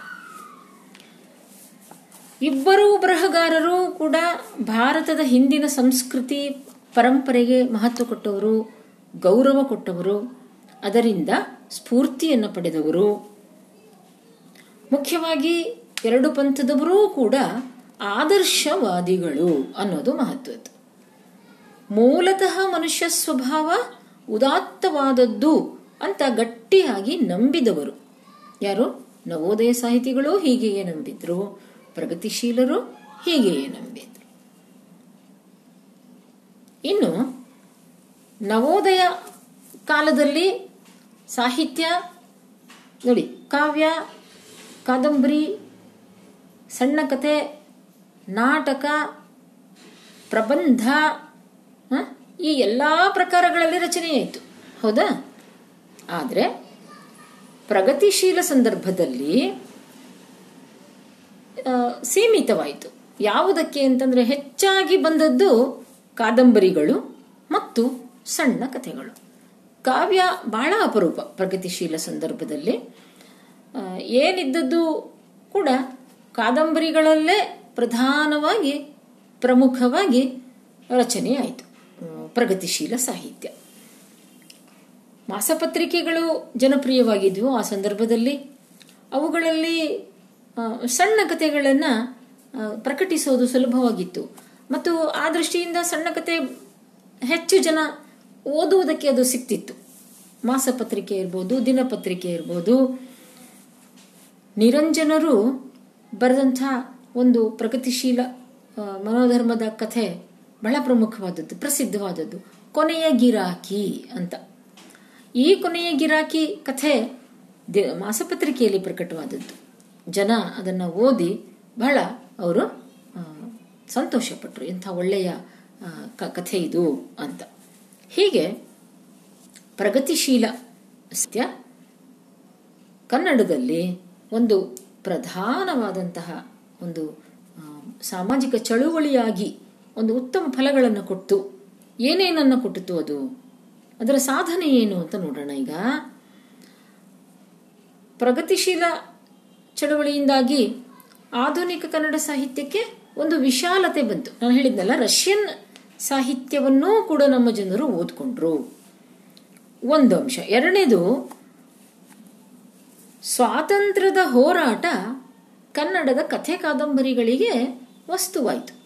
ಇಬ್ಬರೂ ಬರಹಗಾರರು ಕೂಡ ಭಾರತದ ಹಿಂದಿನ ಸಂಸ್ಕೃತಿ ಪರಂಪರೆಗೆ ಮಹತ್ವ ಕೊಟ್ಟವರು, ಗೌರವ ಕೊಟ್ಟವರು, ಅದರಿಂದ ಸ್ಫೂರ್ತಿಯನ್ನು ಪಡೆದವರು. ಮುಖ್ಯವಾಗಿ ಎರಡು ಪಂಥದವರೂ ಕೂಡ ಆದರ್ಶವಾದಿಗಳು ಅನ್ನೋದು ಮಹತ್ವದ್ದು. ಮೂಲತಃ ಮನುಷ್ಯ ಸ್ವಭಾವ ಉದಾತ್ತವಾದದ್ದು ಅಂತ ಗಟ್ಟಿಯಾಗಿ ನಂಬಿದವರು. ಯಾರು? ನವೋದಯ ಸಾಹಿತಿಗಳು ಹೀಗೆಯೇ ನಂಬಿದ್ರು. ಪ್ರಗತಿಶೀಲರು ಹೀಗೆಯೇ ನಂಬಿದ್ರು ಇನ್ನು ನವೋದಯ ಕಾಲದಲ್ಲಿ ಸಾಹಿತ್ಯ, ನೋಡಿ, ಕಾವ್ಯ, ಕಾದಂಬರಿ ಸಣ್ಣ ಕತೆ ನಾಟಕ, ಪ್ರಬಂಧ ಈ ಎಲ್ಲ ಪ್ರಕಾರಗಳಲ್ಲಿ ರಚನೆಯಾಯಿತು ಹೌದಾ? ಆದರೆ ಪ್ರಗತಿಶೀಲ ಸಂದರ್ಭದಲ್ಲಿ ಸೀಮಿತವಾಯಿತು. ಯಾವುದಕ್ಕೆ ಅಂತಂದ್ರೆ ಹೆಚ್ಚಾಗಿ ಬಂದದ್ದು ಕಾದಂಬರಿಗಳು ಮತ್ತು ಸಣ್ಣ ಕಥೆಗಳು. ಕಾವ್ಯ ಬಹಳ ಅಪರೂಪ ಪ್ರಗತಿಶೀಲ ಸಂದರ್ಭದಲ್ಲಿ. ಏನಿದ್ದದ್ದು ಕೂಡ ಕಾದಂಬರಿಗಳಲ್ಲೇ ಪ್ರಧಾನವಾಗಿ, ಪ್ರಮುಖವಾಗಿ ರಚನೆಯಾಯಿತು. ಪ್ರಗತಿಶೀಲ ಸಾಹಿತ್ಯ. ಮಾಸಪತ್ರಿಕೆಗಳು ಜನಪ್ರಿಯವಾಗಿದ್ವು ಆ ಸಂದರ್ಭದಲ್ಲಿ. ಅವುಗಳಲ್ಲಿ ಸಣ್ಣ ಕಥೆಗಳನ್ನು ಪ್ರಕಟಿಸೋದು ಸುಲಭವಾಗಿತ್ತು. ಮತ್ತು ಆ ದೃಷ್ಟಿಯಿಂದ ಸಣ್ಣ ಕತೆ ಹೆಚ್ಚು ಜನ ಓದುವುದಕ್ಕೆ ಅದು ಸಿಕ್ತಿತ್ತು. ಮಾಸಪತ್ರಿಕೆ ಇರ್ಬೋದು ದಿನಪತ್ರಿಕೆ ಇರ್ಬೋದು. ನಿರಂಜನರು ಬರೆದಂಥ ಒಂದು ಪ್ರಗತಿಶೀಲ ಮನೋಧರ್ಮದ ಕಥೆ ಬಹಳ ಪ್ರಮುಖವಾದದ್ದು, ಪ್ರಸಿದ್ಧವಾದದ್ದು. ಕೊನೆಯ ಗಿರಾಕಿ ಅಂತ. ಈ ಕೊನೆಯ ಗಿರಾಕಿ ಕಥೆ ಮಾಸಪತ್ರಿಕೆಯಲ್ಲಿ ಪ್ರಕಟವಾದದ್ದು. ಜನ ಅದನ್ನು ಓದಿ ಬಹಳ ಅವರು ಸಂತೋಷಪಟ್ಟರು ಇಂಥ ಒಳ್ಳೆಯ ಕಥೆ ಇದು ಅಂತ. ಹೀಗೆ ಪ್ರಗತಿಶೀಲ ಸತ್ಯ ಕನ್ನಡದಲ್ಲಿ ಒಂದು ಪ್ರಧಾನವಾದಂತಹ ಒಂದು ಸಾಮಾಜಿಕ ಚಳುವಳಿಯಾಗಿ ಒಂದು ಉತ್ತಮ ಫಲಗಳನ್ನು ಕೊಟ್ಟು, ಏನೇನನ್ನು ಕೊಟ್ಟಿತು ಅದು? ಅದರ ಸಾಧನೆ ಏನು ಅಂತ ನೋಡೋಣ ಈಗ. ಪ್ರಗತಿಶೀಲ ಚಳವಳಿಯಿಂದಾಗಿ ಆಧುನಿಕ ಕನ್ನಡ ಸಾಹಿತ್ಯಕ್ಕೆ ಒಂದು ವಿಶಾಲತೆ ಬಂತು. ನಾನು ಹೇಳಿದ್ನಲ್ಲ, ರಷ್ಯನ್ ಸಾಹಿತ್ಯವನ್ನೂ ಕೂಡ ನಮ್ಮ ಜನರು ಓದ್ಕೊಂಡ್ರು. ಒಂದು ಅಂಶ. ಎರಡನೇದು, ಸ್ವಾತಂತ್ರ್ಯದ ಹೋರಾಟ ಕನ್ನಡದ ಕಥೆ ಕಾದಂಬರಿಗಳಿಗೆ ವಸ್ತುವಾಯಿತು.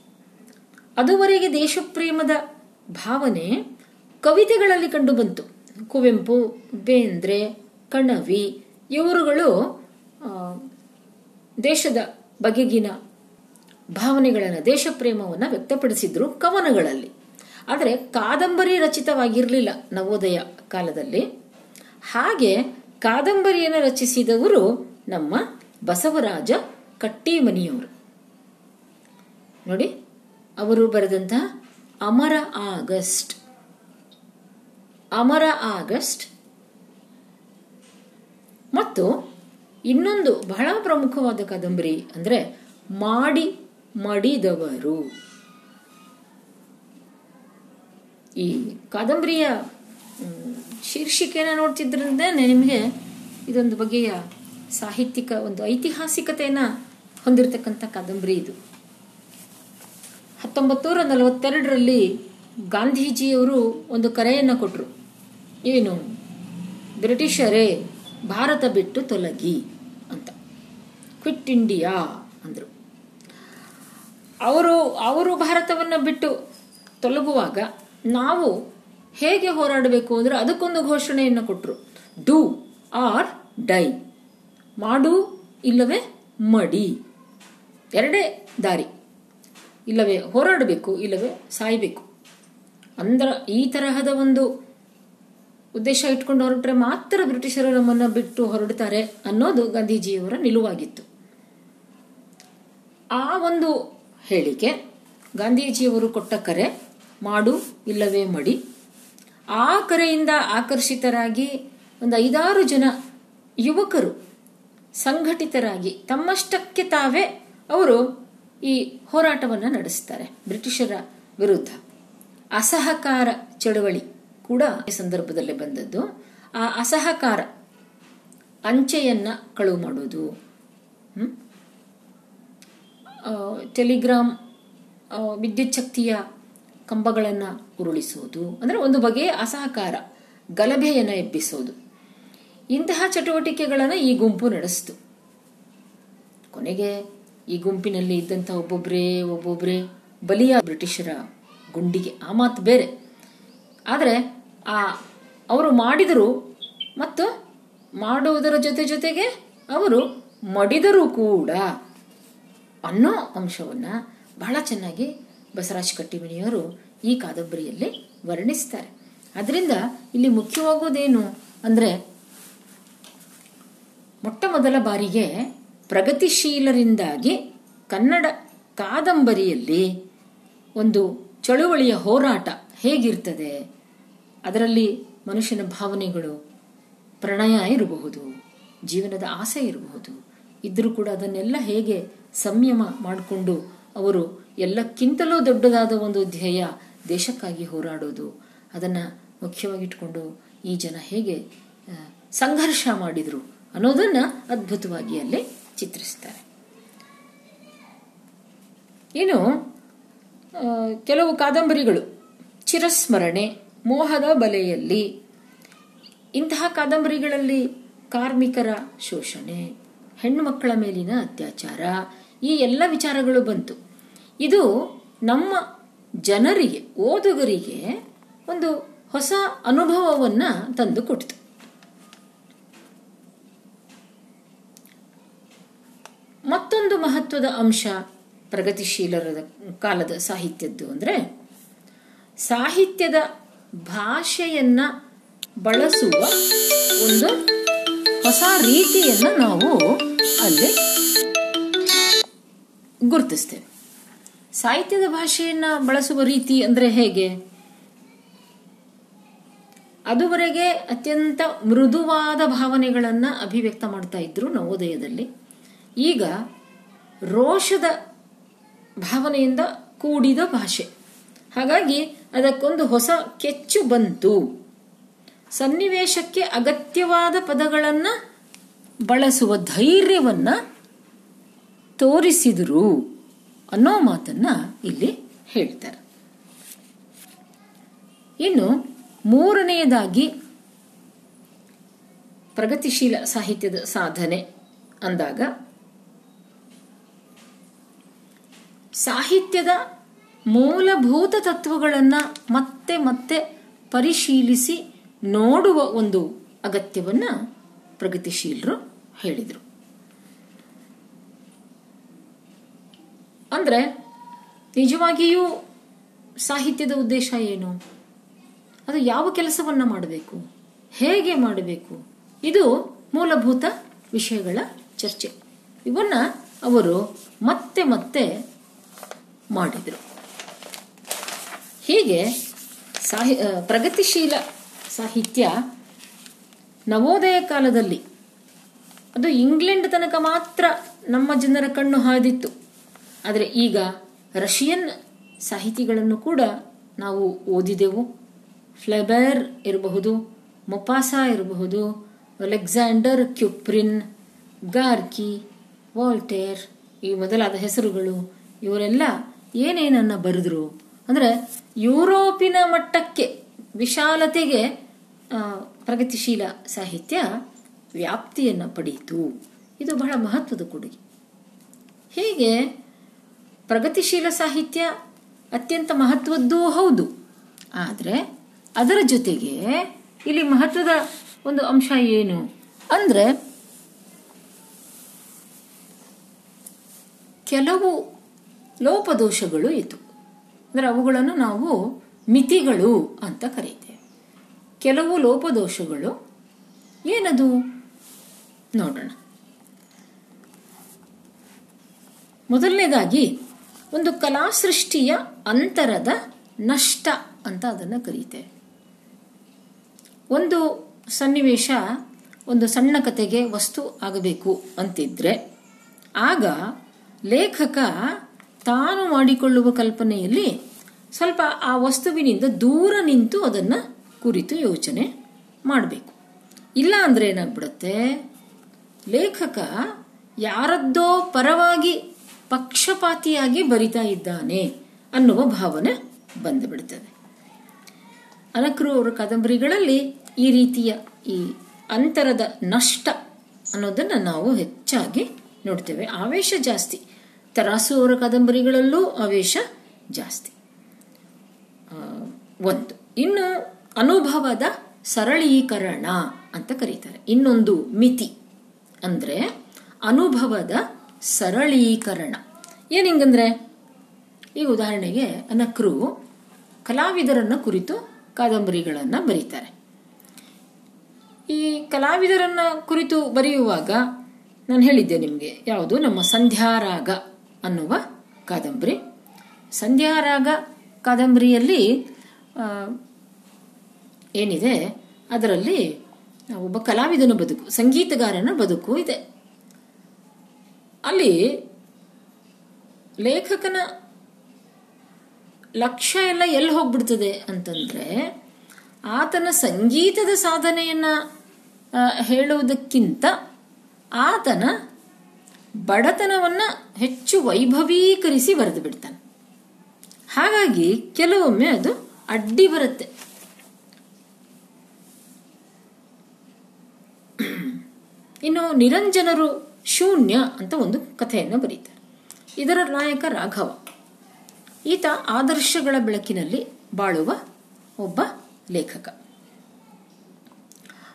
ಅದುವರೆಗೆ ದೇಶಪ್ರೇಮದ ಭಾವನೆ ಕವಿತೆಗಳಲ್ಲಿ ಕಂಡುಬಂತು ಕುವೆಂಪು, ಬೇಂದ್ರೆ, ಕಣವಿ, ಇವರುಗಳು ದೇಶದ ಬಗೆಗಿನ ಭಾವನೆಗಳನ್ನು, ದೇಶಪ್ರೇಮವನ್ನು ವ್ಯಕ್ತಪಡಿಸಿದ್ರು ಕವನಗಳಲ್ಲಿ. ಆದರೆ ಕಾದಂಬರಿ ರಚಿತವಾಗಿರಲಿಲ್ಲ ನವೋದಯ ಕಾಲದಲ್ಲಿ. ಹಾಗೆ ಕಾದಂಬರಿಯನ್ನು ರಚಿಸಿದವರು ನಮ್ಮ ಬಸವರಾಜ ಕಟ್ಟಿಮನಿಯವರು. ನೋಡಿ, ಅವರು ಬರೆದಂತಹ ಅಮರ ಆಗಸ್ಟ್. ಅಮರ ಆಗಸ್ಟ್. ಮತ್ತು ಇನ್ನೊಂದು ಬಹಳ ಪ್ರಮುಖವಾದ ಕಾದಂಬರಿ ಅಂದ್ರೆ ಮಾಡಿ ಮಡಿದವರು. ಈ ಕಾದಂಬರಿಯ ಶೀರ್ಷಿಕೆನ ನೋಡ್ತಿದ್ರಿಂದ ನಿಮಗೆ ಇದೊಂದು ಬಗೆಯ ಸಾಹಿತ್ಯಿಕ ಒಂದು ಐತಿಹಾಸಿಕತೆಯನ್ನ ಹೊಂದಿರತಕ್ಕಂಥ ಕಾದಂಬರಿ ಇದು. ಹತ್ತೊಂಬತ್ತು ನೂರ ನಲವತ್ತೆರಡರಲ್ಲಿ ಗಾಂಧೀಜಿಯವರು ಒಂದು ಕರೆಯನ್ನು ಕೊಟ್ಟರು ಏನು? ಬ್ರಿಟಿಷರೇ, ಭಾರತ ಬಿಟ್ಟು ತೊಲಗಿ. ಕ್ವಿಟ್ ಇಂಡಿಯಾ ಅಂದರು. ಅವರು ಅವರು ಭಾರತವನ್ನು ಬಿಟ್ಟು ತೊಲಗುವಾಗ ನಾವು ಹೇಗೆ ಹೋರಾಡಬೇಕು ಅಂದರೆ ಅದಕ್ಕೊಂದು ಘೋಷಣೆಯನ್ನು ಕೊಟ್ಟರು ಡೂ ಆರ್ ಡೈ. ಮಾಡು ಇಲ್ಲವೇ ಮಡಿ. ಎರಡೇ ದಾರಿ. ಇಲ್ಲವೇ ಹೋರಾಡಬೇಕು, ಇಲ್ಲವೇ ಸಾಯಬೇಕು. ಅಂದ್ರ ಈ ತರಹದ ಒಂದು ಉದ್ದೇಶ ಇಟ್ಕೊಂಡು ಹೊರಟ್ರೆ ಮಾತ್ರ ಬ್ರಿಟಿಷರು ನಮ್ಮನ್ನು ಬಿಟ್ಟು ಹೊರಡ್ತಾರೆ ಅನ್ನೋದು ಗಾಂಧೀಜಿಯವರ ನಿಲುವಾಗಿತ್ತು. ಆ ಒಂದು ಹೇಳಿಕೆ ಗಾಂಧೀಜಿಯವರು ಕೊಟ್ಟ ಕರೆ, ಮಾಡು ಇಲ್ಲವೇ ಮಡಿ. ಆ ಕರೆಯಿಂದ ಆಕರ್ಷಿತರಾಗಿ ಒಂದು ಐದಾರು ಜನ ಯುವಕರು ಸಂಘಟಿತರಾಗಿ ತಮ್ಮಷ್ಟಕ್ಕೆ ತಾವೇ ಅವರು ಈ ಹೋರಾಟವನ್ನು ನಡೆಸ್ತಾರೆ, ಬ್ರಿಟಿಷರ ವಿರುದ್ಧ. ಅಸಹಕಾರ ಚಳವಳಿ ಕೂಡ ಈ ಸಂದರ್ಭದಲ್ಲಿ ಬಂದದ್ದು. ಆ ಅಸಹಕಾರ ಅಂಚೆಯನ್ನ ಕಳುವು ಮಾಡೋದು. ಟೆಲಿಗ್ರಾಮ್ ವಿದ್ಯುತ್ ಶಕ್ತಿಯ ಕಂಬಗಳನ್ನು ಉರುಳಿಸುವುದು. ಅಂದರೆ ಒಂದು ಬಗೆಯ ಅಸಹಕಾರ, ಗಲಭೆಯನ್ನು ಎಬ್ಬಿಸೋದು. ಇಂತಹ ಚಟುವಟಿಕೆಗಳನ್ನು ಈ ಗುಂಪು ನಡೆಸಿತು. ಕೊನೆಗೆ ಈ ಗುಂಪಿನಲ್ಲಿ ಇದ್ದಂಥ ಒಬ್ಬೊಬ್ಬರೇ ಒಬ್ಬೊಬ್ಬರೇ ಬಲಿಯ ಬ್ರಿಟಿಷರ ಗುಂಡಿಗೆ. ಆ ಮಾತು ಬೇರೆ. ಆದರೆ ಆ ಅವರು ಮಾಡಿದರು ಮತ್ತು ಮಾಡುವುದರ ಜೊತೆ ಜೊತೆಗೆ ಅವರು ಮಡಿದರೂ ಕೂಡ ಅನ್ನೋ ಅಂಶವನ್ನು ಬಹಳ ಚೆನ್ನಾಗಿ ಬಸವರಾಜ ಕಟ್ಟಿಮಣಿಯವರು ಈ ಕಾದಂಬರಿಯಲ್ಲಿ ವರ್ಣಿಸ್ತಾರೆ. ಅದರಿಂದ ಇಲ್ಲಿ ಮುಖ್ಯವಾಗೋದೇನು ಅಂದ್ರೆ ಮೊಟ್ಟ ಮೊದಲ ಬಾರಿಗೆ ಪ್ರಗತಿಶೀಲರಿಂದಾಗಿ ಕನ್ನಡ ಕಾದಂಬರಿಯಲ್ಲಿ ಒಂದು ಚಳುವಳಿಯ ಹೋರಾಟ ಹೇಗಿರ್ತದೆ, ಅದರಲ್ಲಿ ಮನುಷ್ಯನ ಭಾವನೆಗಳು ಪ್ರಣಯ ಇರಬಹುದು, ಜೀವನದ ಆಸೆ ಇರಬಹುದು, ಇದ್ರೂ ಕೂಡ ಅದನ್ನೆಲ್ಲ ಹೇಗೆ ಸಂಯಮ ಮಾಡಿಕೊಂಡು ಅವರು ಎಲ್ಲಕ್ಕಿಂತಲೂ ದೊಡ್ಡದಾದ ಒಂದು ಧ್ಯೇಯ ದೇಶಕ್ಕಾಗಿ ಹೋರಾಡೋದು. ಅದನ್ನು ಮುಖ್ಯವಾಗಿಟ್ಕೊಂಡು ಈ ಜನ ಹೇಗೆ ಸಂಘರ್ಷ ಮಾಡಿದರು ಅನ್ನೋದನ್ನು ಅದ್ಭುತವಾಗಿ ಅಲ್ಲಿ ಚಿತ್ರಿಸ್ತಾರೆ. ಇನ್ನು ಕೆಲವು ಕಾದಂಬರಿಗಳು. ಚಿರಸ್ಮರಣೆ, ಮೋಹದ ಬಲೆಯಲ್ಲಿ. ಇಂತಹ ಕಾದಂಬರಿಗಳಲ್ಲಿ ಕಾರ್ಮಿಕರ ಶೋಷಣೆ ಹೆಣ್ಣು ಮಕ್ಕಳ ಮೇಲಿನ ಅತ್ಯಾಚಾರ ಈ ಎಲ್ಲ ವಿಚಾರಗಳು ಬಂತು. ಇದು ನಮ್ಮ ಜನರಿಗೆ, ಓದುಗರಿಗೆ ಒಂದು ಹೊಸ ಅನುಭವವನ್ನ ತಂದು ಮತ್ತೊಂದು ಮಹತ್ವದ ಅಂಶ ಪ್ರಗತಿಶೀಲರ ಕಾಲದ ಸಾಹಿತ್ಯದ್ದು ಅಂದರೆ ಸಾಹಿತ್ಯದ ಭಾಷೆಯನ್ನ ಬಳಸುವ ಒಂದು ಹೊಸ ರೀತಿಯನ್ನು ನಾವು ಅಲ್ಲಿ ಗುರುತಿಸ್ತೇವೆ ಸಾಹಿತ್ಯದ ಭಾಷೆಯನ್ನ ಬಳಸುವ ರೀತಿ ಅಂದ್ರೆ ಹೇಗೆ? ಅದುವರೆಗೆ ಅತ್ಯಂತ ಮೃದುವಾದ ಭಾವನೆಗಳನ್ನು ಅಭಿವ್ಯಕ್ತ ಮಾಡ್ತಾ ಇದ್ರು ನವೋದಯದಲ್ಲಿ. ಈಗ ರೋಷದ ಭಾವನೆಯಿಂದ ಕೂಡಿದ ಭಾಷೆ. ಹಾಗಾಗಿ ಅದಕ್ಕೊಂದು ಹೊಸ ಕೆಚ್ಚು ಬಂತು. ಸನ್ನಿವೇಶಕ್ಕೆ ಅಗತ್ಯವಾದ ಪದಗಳನ್ನು ಬಳಸುವ ಧೈರ್ಯವನ್ನ ತೋರಿಸಿದರು ಅನ್ನೋ ಮಾತನ್ನ ಇಲ್ಲಿ ಹೇಳ್ತಾರೆ. ಇನ್ನು ಮೂರನೆಯದಾಗಿ ಪ್ರಗತಿಶೀಲ ಸಾಹಿತ್ಯದ ಸಾಧನೆ ಅಂದಾಗ ಸಾಹಿತ್ಯದ ಮೂಲಭೂತ ತತ್ವಗಳನ್ನು ಮತ್ತೆ ಮತ್ತೆ ಪರಿಶೀಲಿಸಿ ನೋಡುವ ಒಂದು ಅಗತ್ಯವನ್ನ ಪ್ರಗತಿಶೀಲರು ಹೇಳಿದರು. ಅಂದ್ರೆ ನಿಜವಾಗಿಯೂ ಸಾಹಿತ್ಯದ ಉದ್ದೇಶ ಏನು? ಅದು ಯಾವ ಕೆಲಸವನ್ನ ಮಾಡಬೇಕು? ಹೇಗೆ ಮಾಡಬೇಕು? ಇದು ಮೂಲಭೂತ ವಿಷಯಗಳ ಚರ್ಚೆ. ಇವನ್ನ ಅವರು ಮತ್ತೆ ಮತ್ತೆ ಮಾಡಿದರು. ಹೀಗೆ ಸಾಹಿ ಪ್ರಗತಿಶೀಲ ಸಾಹಿತ್ಯ ನವೋದಯ ಕಾಲದಲ್ಲಿ, ಅದು ಇಂಗ್ಲೆಂಡ್ ತನಕ ಮಾತ್ರ ನಮ್ಮ ಜನರ ಕಣ್ಣು ಹಾದಿತ್ತು. ಆದರೆ ಈಗ ರಷ್ಯನ್ ಸಾಹಿತಿಗಳನ್ನು ಕೂಡ ನಾವು ಓದಿದೆವು. ಫ್ಲೆಬರ್ ಇರಬಹುದು, ಮೊಪಾಸಾ ಇರಬಹುದು, ಅಲೆಕ್ಸಾಂಡರ್ ಕ್ಯುಪ್ರಿನ್, ಗಾರ್ಕಿ, ವಾಲ್ಟೇರ್ ಈ ಮೊದಲಾದ ಹೆಸರುಗಳು ಇವರೆಲ್ಲ ಏನೇನನ್ನ ಬರೆದ್ರು? ಅಂದ್ರೆ ಯುರೋಪಿನ ಮಟ್ಟಕ್ಕೆ ವಿಶಾಲತೆಗೆ ಪ್ರಗತಿಶೀಲ ಸಾಹಿತ್ಯ ವ್ಯಾಪ್ತಿಯನ್ನು ಪಡೆಯಿತು ಇದು ಬಹಳ ಮಹತ್ವದ ಕೊಡುಗೆ. ಹೀಗೆ ಪ್ರಗತಿಶೀಲ ಸಾಹಿತ್ಯ ಅತ್ಯಂತ ಮಹತ್ವದ್ದೂ ಹೌದು. ಆದರೆ ಅದರ ಜೊತೆಗೆ ಇಲ್ಲಿ ಮಹತ್ವದ ಒಂದು ಅಂಶ ಏನು ಅಂದರೆ ಕೆಲವು ಲೋಪದೋಷಗಳು ಇತ್ತು. ಅಂದರೆ ಅವುಗಳನ್ನು ನಾವು ಮಿತಿಗಳು ಅಂತ ಕರೀತೇವೆ. ಕೆಲವು ಲೋಪದೋಷಗಳು ಏನದು? ನೋಡೋಣ. ಮೊದಲನೇದಾಗಿ ಒಂದು ಕಲಾ ಸೃಷ್ಟಿಯ ಅಂತರದ ನಷ್ಟ ಅಂತ ಅದನ್ನು ಕರೀತೇವೆ ಒಂದು ಸನ್ನಿವೇಶ, ಒಂದು ಸಣ್ಣ ಕತೆಗೆ ವಸ್ತು ಆಗಬೇಕು ಅಂತಿದ್ರೆ, ಆಗ ಲೇಖಕ ತಾನು ಮಾಡಿಕೊಳ್ಳುವ ಕಲ್ಪನೆಯಲ್ಲಿ ಸ್ವಲ್ಪ ಆ ವಸ್ತುವಿನಿಂದ ದೂರ ನಿಂತು ಅದನ್ನು ಕುರಿತು ಯೋಚನೆ ಮಾಡಬೇಕು. ಇಲ್ಲ ಅಂದ್ರೆ ಏನಾಗ್ಬಿಡುತ್ತೆ? ಲೇಖಕ ಯಾರದ್ದೋ ಪರವಾಗಿ ಪಕ್ಷಪಾತಿಯಾಗಿ ಬರಿತಾ ಇದ್ದಾನೆ ಅನ್ನುವ ಭಾವನೆ ಬಂದುಬಿಡ್ತದೆ. ಅನಕರು ಅವರ ಕಾದಂಬರಿಗಳಲ್ಲಿ ಈ ರೀತಿಯ ಈ ಅಂತರದ ನಷ್ಟ ಅನ್ನೋದನ್ನು ನಾವು ಹೆಚ್ಚಾಗಿ ನೋಡ್ತೇವೆ. ಆವೇಶ ಜಾಸ್ತಿ. ತರಾಸು ಅವರ ಕಾದಂಬರಿಗಳಲ್ಲೂ ಆವೇಶ ಜಾಸ್ತಿ. ಒಂದು. ಇನ್ನು ಅನುಭವದ ಸರಳೀಕರಣ ಅಂತ ಕರೀತಾರೆ. ಇನ್ನೊಂದು ಮಿತಿ ಅಂದ್ರೆ ಅನುಭವದ ಸರಳೀಕರಣ. ಏನಿಂಗಂದ್ರೆ ಈಗ ಉದಾಹರಣೆಗೆ ಅನಕ್ರು ಕಲಾವಿದರನ್ನ ಕುರಿತು ಕಾದಂಬರಿಗಳನ್ನು ಬರೀತಾರೆ. ಈ ಕಲಾವಿದರನ್ನ ಕುರಿತು ಬರೆಯುವಾಗ ನಾನು ಹೇಳಿದ್ದೆ ನಿಮಗೆ, ಯಾವುದು? ನಮ್ಮ ಸಂಧ್ಯಾರಾಗ ಅನ್ನುವ ಕಾದಂಬರಿ. ಸಂಧ್ಯಾರಾಗ ಕಾದಂಬರಿಯಲ್ಲಿ ಏನಿದೆ? ಅದರಲ್ಲಿ ಒಬ್ಬ ಕಲಾವಿದನ ಬದುಕು, ಸಂಗೀತಗಾರನ ಬದುಕು ಇದೆ. ಅಲ್ಲಿ ಲೇಖಕನ ಲಕ್ಷ್ಯ ಎಲ್ಲ ಎಲ್ಲಿ ಹೋಗ್ಬಿಡ್ತದೆ ಅಂತಂದ್ರೆ ಆತನ ಸಂಗೀತದ ಸಾಧನೆಯನ್ನ ಹೇಳುವುದಕ್ಕಿಂತ ಆತನ ಬಡತನವನ್ನ ಹೆಚ್ಚು ವೈಭವೀಕರಿಸಿ ಬರೆದು ಬಿಡ್ತಾನೆ. ಹಾಗಾಗಿ ಕೆಲವೊಮ್ಮೆ ಅದು ಅಡ್ಡಿ ಬರುತ್ತೆ. ಇನ್ನು ನಿರಂಜನರು ಶೂನ್ಯ ಅಂತ ಒಂದು ಕಥೆಯನ್ನು ಬರೀತಾರೆ. ಇದರ ನಾಯಕ ರಾಘವ. ಈತ ಆದರ್ಶಗಳ ಬೆಳಕಿನಲ್ಲಿ ಬಾಳುವ ಒಬ್ಬ ಲೇಖಕ.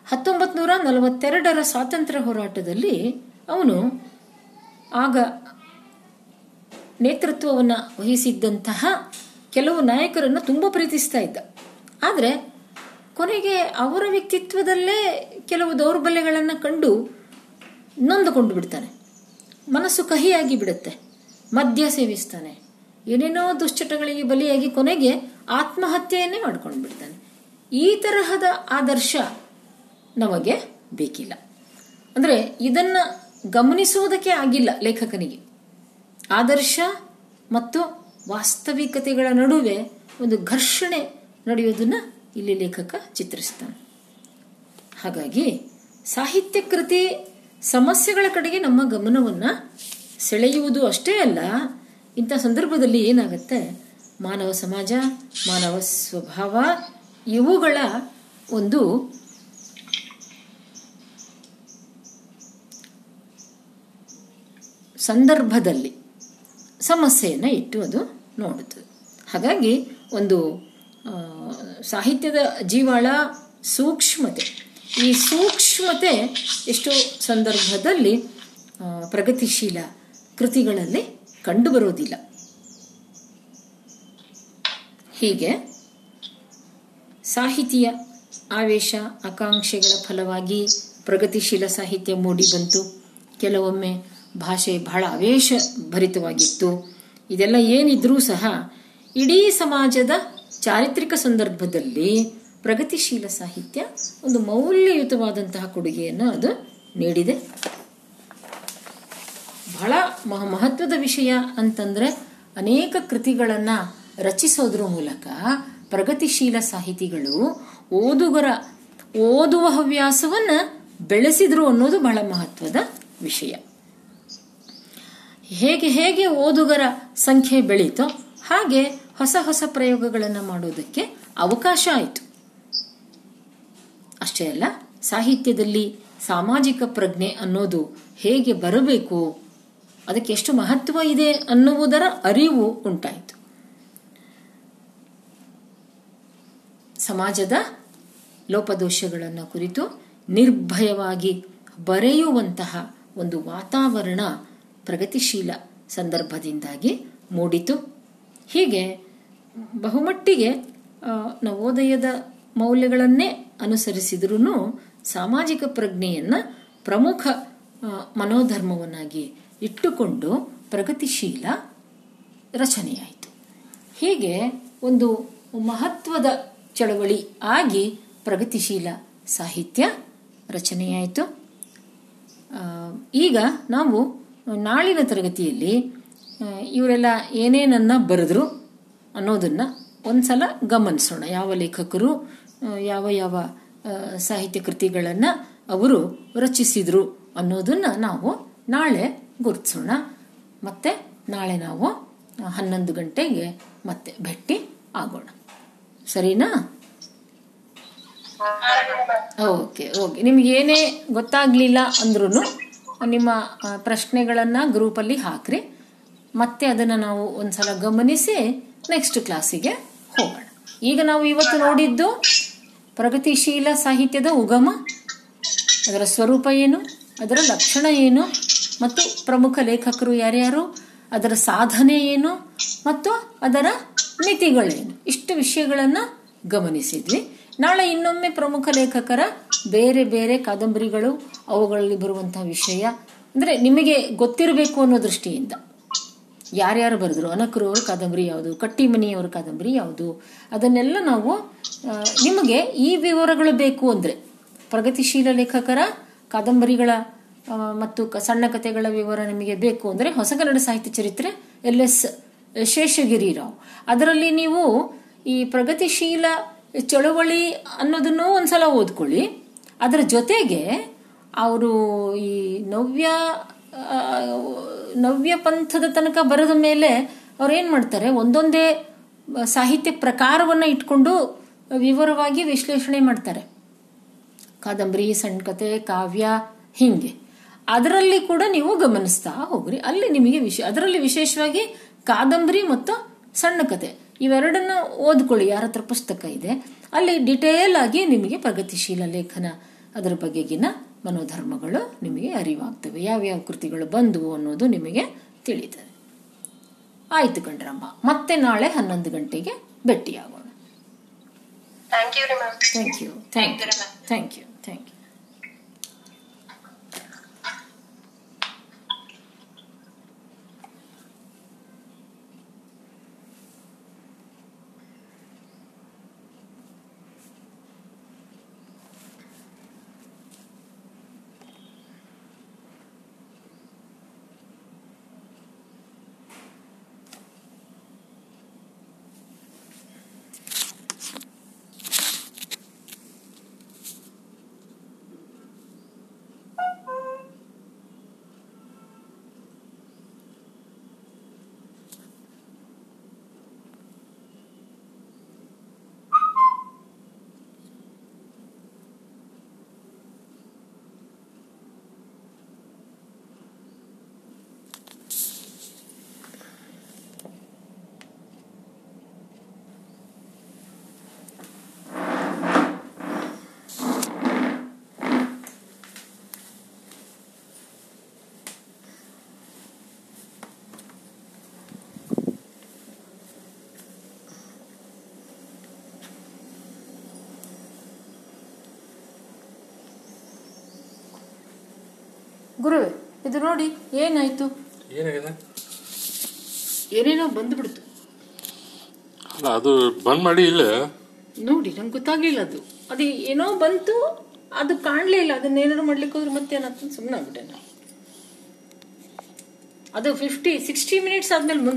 ಹತ್ತೊಂಬತ್ತು ನೂರ ನಲವತ್ತೆರಡರ ಸ್ವಾತಂತ್ರ್ಯ ಹೋರಾಟದಲ್ಲಿ ಅವನು ಆಗ ನೇತೃತ್ವವನ್ನು ವಹಿಸಿದ್ದಂತಹ ಕೆಲವು ನಾಯಕರನ್ನು ತುಂಬ ಪ್ರೀತಿಸ್ತಾ ಇದ್ದ. ಆದರೆ ಕೊನೆಗೆ ಅವರ ವ್ಯಕ್ತಿತ್ವದಲ್ಲೇ ಕೆಲವು ದೌರ್ಬಲ್ಯಗಳನ್ನು ಕಂಡು ನೊಂದುಕೊಂಡು ಬಿಡ್ತಾನೆ. ಮನಸ್ಸು ಕಹಿಯಾಗಿ ಬಿಡುತ್ತೆ. ಮದ್ಯ ಸೇವಿಸ್ತಾನೆ. ಏನೇನೋ ದುಶ್ಚಟಗಳಿಗೆ ಬಲಿಯಾಗಿ ಕೊನೆಗೆ ಆತ್ಮಹತ್ಯೆಯನ್ನೇ ಮಾಡ್ಕೊಂಡು ಬಿಡ್ತಾನೆ. ಈ ತರಹದ ಆದರ್ಶ ನಮಗೆ ಬೇಕಿಲ್ಲ. ಅಂದರೆ ಇದನ್ನ ಗಮನಿಸುವುದಕ್ಕೆ ಆಗಿಲ್ಲ ಲೇಖಕನಿಗೆ. ಆದರ್ಶ ಮತ್ತು ವಾಸ್ತವಿಕತೆಗಳ ನಡುವೆ ಒಂದು ಘರ್ಷಣೆ ನಡೆಯೋದನ್ನ ಇಲ್ಲಿ ಲೇಖಕ ಚಿತ್ರಿಸ್ತಾನೆ. ಹಾಗಾಗಿ ಸಾಹಿತ್ಯ ಕೃತಿ ಸಮಸ್ಯೆಗಳ ಕಡೆಗೆ ನಮ್ಮ ಗಮನವನ್ನ ಸೆಳೆಯುವುದು ಅಷ್ಟೇ ಅಲ್ಲ, ಇಂಥ ಸಂದರ್ಭದಲ್ಲಿ ಏನಾಗುತ್ತೆ? ಮಾನವ ಸಮಾಜ, ಮಾನವ ಸ್ವಭಾವ ಇವುಗಳ ಒಂದು ಸಂದರ್ಭದಲ್ಲಿ ಸಮಸ್ಯೆಯನ್ನು ಇಟ್ಟು ಅದು ನೋಡುತ್ತದೆ. ಹಾಗಾಗಿ ಒಂದು ಸಾಹಿತ್ಯದ ಜೀವಾಳ ಸೂಕ್ಷ್ಮತೆ ಈ ಸೂಕ್ಷ್ಮತೆ ಎಷ್ಟೋ ಸಂದರ್ಭದಲ್ಲಿ ಪ್ರಗತಿಶೀಲ ಕೃತಿಗಳಲ್ಲಿ ಕಂಡುಬರುವುದಿಲ್ಲ. ಹೀಗೆ ಸಾಹಿತಿಯ ಆವೇಶ, ಆಕಾಂಕ್ಷೆಗಳ ಫಲವಾಗಿ ಪ್ರಗತಿಶೀಲ ಸಾಹಿತ್ಯ ಮೂಡಿ ಬಂತು. ಕೆಲವೊಮ್ಮೆ ಭಾಷೆ ಬಹಳ ಆವೇಶ ಭರಿತವಾಗಿತ್ತು ಇದೆಲ್ಲ ಏನಿದ್ರೂ ಸಹ ಇಡೀ ಸಮಾಜದ ಚಾರಿತ್ರಿಕ ಸಂದರ್ಭದಲ್ಲಿ ಪ್ರಗತಿಶೀಲ ಸಾಹಿತ್ಯ, ಒಂದು ಮೌಲ್ಯಯುತವಾದಂತಹ ಕೊಡುಗೆಯನ್ನು ಅದು ನೀಡಿದೆ. ಬಹಳ ಮಹ, ಮಹತ್ವದ ವಿಷಯ ಅಂತಂದ್ರೆ, ಅನೇಕ ಕೃತಿಗಳನ್ನು ರಚಿಸೋದ್ರ ಮೂಲಕ ಪ್ರಗತಿಶೀಲ ಸಾಹಿತಿಗಳು ಓದುಗರ, ಓದುವ ಹವ್ಯಾಸವನ್ನ ಬೆಳೆಸಿದ್ರು ಅನ್ನೋದು ಬಹಳ ಮಹತ್ವದ ವಿಷಯ. ಹೇಗೆ ಹೇಗೆ ಓದುಗರ ಸಂಖ್ಯೆ ಬೆಳೀತೋ ಹಾಗೆ ಹೊಸ ಹೊಸ ಪ್ರಯೋಗಗಳನ್ನು ಮಾಡೋದಕ್ಕೆ ಅವಕಾಶ ಆಯಿತು. ಅಷ್ಟೇ ಅಲ್ಲ, ಸಾಹಿತ್ಯದಲ್ಲಿ ಸಾಮಾಜಿಕ ಪ್ರಜ್ಞೆ ಅನ್ನೋದು ಹೇಗೆ ಬರಬೇಕು, ಅದಕ್ಕೆ ಎಷ್ಟು ಮಹತ್ವ ಇದೆ ಅನ್ನುವುದರ ಅರಿವು ಉಂಟಾಯಿತು. ಸಮಾಜದ ಲೋಪದೋಷಗಳನ್ನು ಕುರಿತು ನಿರ್ಭಯವಾಗಿ ಬರೆಯುವಂತಹ ಒಂದು ವಾತಾವರಣ ಪ್ರಗತಿಶೀಲ ಸಂದರ್ಭದಿಂದಾಗಿ ಮೂಡಿತು. ಹೀಗೆ ಬಹುಮಟ್ಟಿಗೆ ನವೋದಯದ ಮೌಲ್ಯಗಳನ್ನೇ ಅನುಸರಿಸಿದ್ರೂ ಸಾಮಾಜಿಕ ಪ್ರಜ್ಞೆಯನ್ನ ಪ್ರಮುಖ ಮನೋಧರ್ಮವನ್ನಾಗಿ ಇಟ್ಟುಕೊಂಡು ಪ್ರಗತಿಶೀಲ ರಚನೆಯಾಯಿತು. ಹೀಗೆ ಒಂದು ಮಹತ್ವದ ಚಳವಳಿ ಆಗಿ ಪ್ರಗತಿಶೀಲ ಸಾಹಿತ್ಯ ರಚನೆಯಾಯಿತು. ಈಗ ನಾವು ನಾಳಿನ ತರಗತಿಯಲ್ಲಿ ಇವರೆಲ್ಲ ಏನೇನನ್ನ ಬರೆದ್ರು ಅನ್ನೋದನ್ನ ಒಂದ್ಸಲ ಗಮನಿಸೋಣ. ಯಾವ ಲೇಖಕರು ಯಾವ ಯಾವ ಸಾಹಿತ್ಯ ಕೃತಿಗಳನ್ನ ಅವರು ರಚಿಸಿದ್ರು ಅನ್ನೋದನ್ನ ನಾವು ನಾಳೆ ಗುರುತಿಸೋಣ. ಮತ್ತೆ ನಾಳೆ ನಾವು ಹನ್ನೊಂದು ಗಂಟೆಗೆ ಮತ್ತೆ ಭೇಟಿ ಆಗೋಣ. ಸರಿನಾ? Okay okay. ನಿಮ್ಗೆ ಏನೇ ಗೊತ್ತಾಗ್ಲಿಲ್ಲ ಅಂದ್ರೂ ನಿಮ್ಮ ಪ್ರಶ್ನೆಗಳನ್ನು ಗ್ರೂಪಲ್ಲಿ ಹಾಕ್ರಿ. ಮತ್ತೆ ಅದನ್ನ ನಾವು ಒಂದ್ಸಲ ಗಮನಿಸಿ ನೆಕ್ಸ್ಟ್ ಕ್ಲಾಸಿಗೆ ಈಗ ನಾವು ಇವತ್ತು ನೋಡಿದ್ದು ಪ್ರಗತಿಶೀಲ ಸಾಹಿತ್ಯದ ಉಗಮ. ಅದರ ಸ್ವರೂಪ ಏನು? ಅದರ ಲಕ್ಷಣ ಏನು? ಮತ್ತು ಪ್ರಮುಖ ಲೇಖಕರು ಯಾರ್ಯಾರು? ಅದರ ಸಾಧನೆ ಏನು? ಮತ್ತು ಅದರ ಮಿತಿಗಳೇನು? ಇಷ್ಟು ವಿಷಯಗಳನ್ನು ಗಮನಿಸಿದ್ವಿ. ನಾಳೆ ಇನ್ನೊಮ್ಮೆ ಪ್ರಮುಖ ಲೇಖಕರ ಬೇರೆ ಬೇರೆ ಕಾದಂಬರಿಗಳು, ಅವುಗಳಲ್ಲಿ ಬರುವಂತಹ ವಿಷಯ. ಅಂದ್ರೆ ನಿಮಗೆ ಗೊತ್ತಿರಬೇಕು ಅನ್ನೋ ದೃಷ್ಟಿಯಿಂದ. ಯಾರ್ಯಾರು ಬರೆದ್ರು? ಅನಕರು ಅವ್ರ ಕಾದಂಬರಿ ಯಾವುದು? ಕಟ್ಟಿಮನಿಯವರ ಕಾದಂಬರಿ ಯಾವುದು? ಅದನ್ನೆಲ್ಲ ನಾವು ನಿಮಗೆ ಈ ವಿವರಗಳು ಬೇಕು ಅಂದರೆ ಪ್ರಗತಿಶೀಲ ಲೇಖಕರ ಕಾದಂಬರಿಗಳ ಮತ್ತು ಸಣ್ಣ ಕಥೆಗಳ ವಿವರ ನಿಮಗೆ ಬೇಕು ಅಂದರೆ ಹೊಸಗನ್ನಡ ಸಾಹಿತ್ಯ ಚರಿತ್ರೆ ಎಲ್ ಎಸ್ ಶೇಷಗಿರಿರಾವ್. ಅದರಲ್ಲಿ ನೀವು ಈ ಪ್ರಗತಿಶೀಲ ಚಳವಳಿ ಅನ್ನೋದನ್ನು ಒಂದ್ಸಲ ಓದ್ಕೊಳ್ಳಿ. ಅದರ ಜೊತೆಗೆ ಅವರು ಈ ನವ್ಯ ನವ್ಯ ಪಂಥದ ತನಕ ಬರೆದ ಮೇಲೆ ಅವ್ರು ಏನು ಮಾಡ್ತಾರೆ? ಒಂದೊಂದೇ ಸಾಹಿತ್ಯ ಪ್ರಕಾರವನ್ನು ಇಟ್ಕೊಂಡು ವಿವರವಾಗಿ ವಿಶ್ಲೇಷಣೆ ಮಾಡ್ತಾರೆ. ಕಾದಂಬರಿ ಸಣ್ಣ ಕತೆ ಕಾವ್ಯ, ಹಿಂಗೆ. ಅದರಲ್ಲಿ ಕೂಡ ನೀವು ಗಮನಿಸ್ತಾ ಹೋಗ್ರಿ. ಅಲ್ಲಿ ನಿಮಗೆ ವಿಶೇಷ ಅದರಲ್ಲಿ ವಿಶೇಷವಾಗಿ ಕಾದಂಬರಿ ಮತ್ತು ಸಣ್ಣ ಕತೆ ಇವೆರಡನ್ನ ಓದ್ಕೊಳ್ಳಿ. ಯಾರ ಹತ್ರ ಪುಸ್ತಕ ಇದೆ. ಅಲ್ಲಿ ಡಿಟೇಲ್ ಆಗಿ ನಿಮಗೆ ಪ್ರಗತಿಶೀಲ ಲೇಖನ ಅದರ ಬಗೆಗಿನ ಮನೋಧರ್ಮಗಳು ನಿಮಗೆ ಅರಿವಾಗ್ತವೆ. ಯಾವ್ಯಾವ ಕೃತಿಗಳು ಬಂದವು ಅನ್ನೋದು ನಿಮಗೆ ತಿಳಿತದೆ. ಆಯ್ತು ಕಣ್ರಮ್ಮ ಮತ್ತೆ ನಾಳೆ ಹನ್ನೊಂದು ಗಂಟೆಗೆ ಭೇಟಿಯಾಗೋಣ. ಥ್ಯಾಂಕ್ ಯು ರೀ ma'am. Thank you thank you thank you thank you ಗುರುವೆ ಇದು ನೋಡಿ ಏನಾಯ್ತು? ಏನಾಗಿದೆ? ಏನೇನೋ ಬಂದ್ಬಿಡ್ತು. ಅಲ್ಲ ಅದು ಬಂದ್ ಮಾಡಿ ಇಲ್ಲ? ನೋಡಿ ನಂಗೆ ಗೊತ್ತಾಗ್ಲಿಲ್ಲ ಅದು. ಅದು ಏನೋ ಬಂತು ಅದು ಕಾಣ್ಲೇ ಇಲ್ಲ. ಅದನ್ನ ಏನಾದ್ರು ಮಾಡ್ಲಿಕ್ಕೆ ಹೋದ್ರೆ ಮತ್ತೆ ಏನಾಗ್ತದೆ ಸುಮ್ಮನೆ ಆಗ್ಬಿಟ್ಟೆ ನಾನು. ಅದು ಫಿಫ್ಟಿ ಸಿಕ್ಸ್ಟಿ ಮಿನಿಟ್ಸ್ ಆದ್ಮೇಲೆ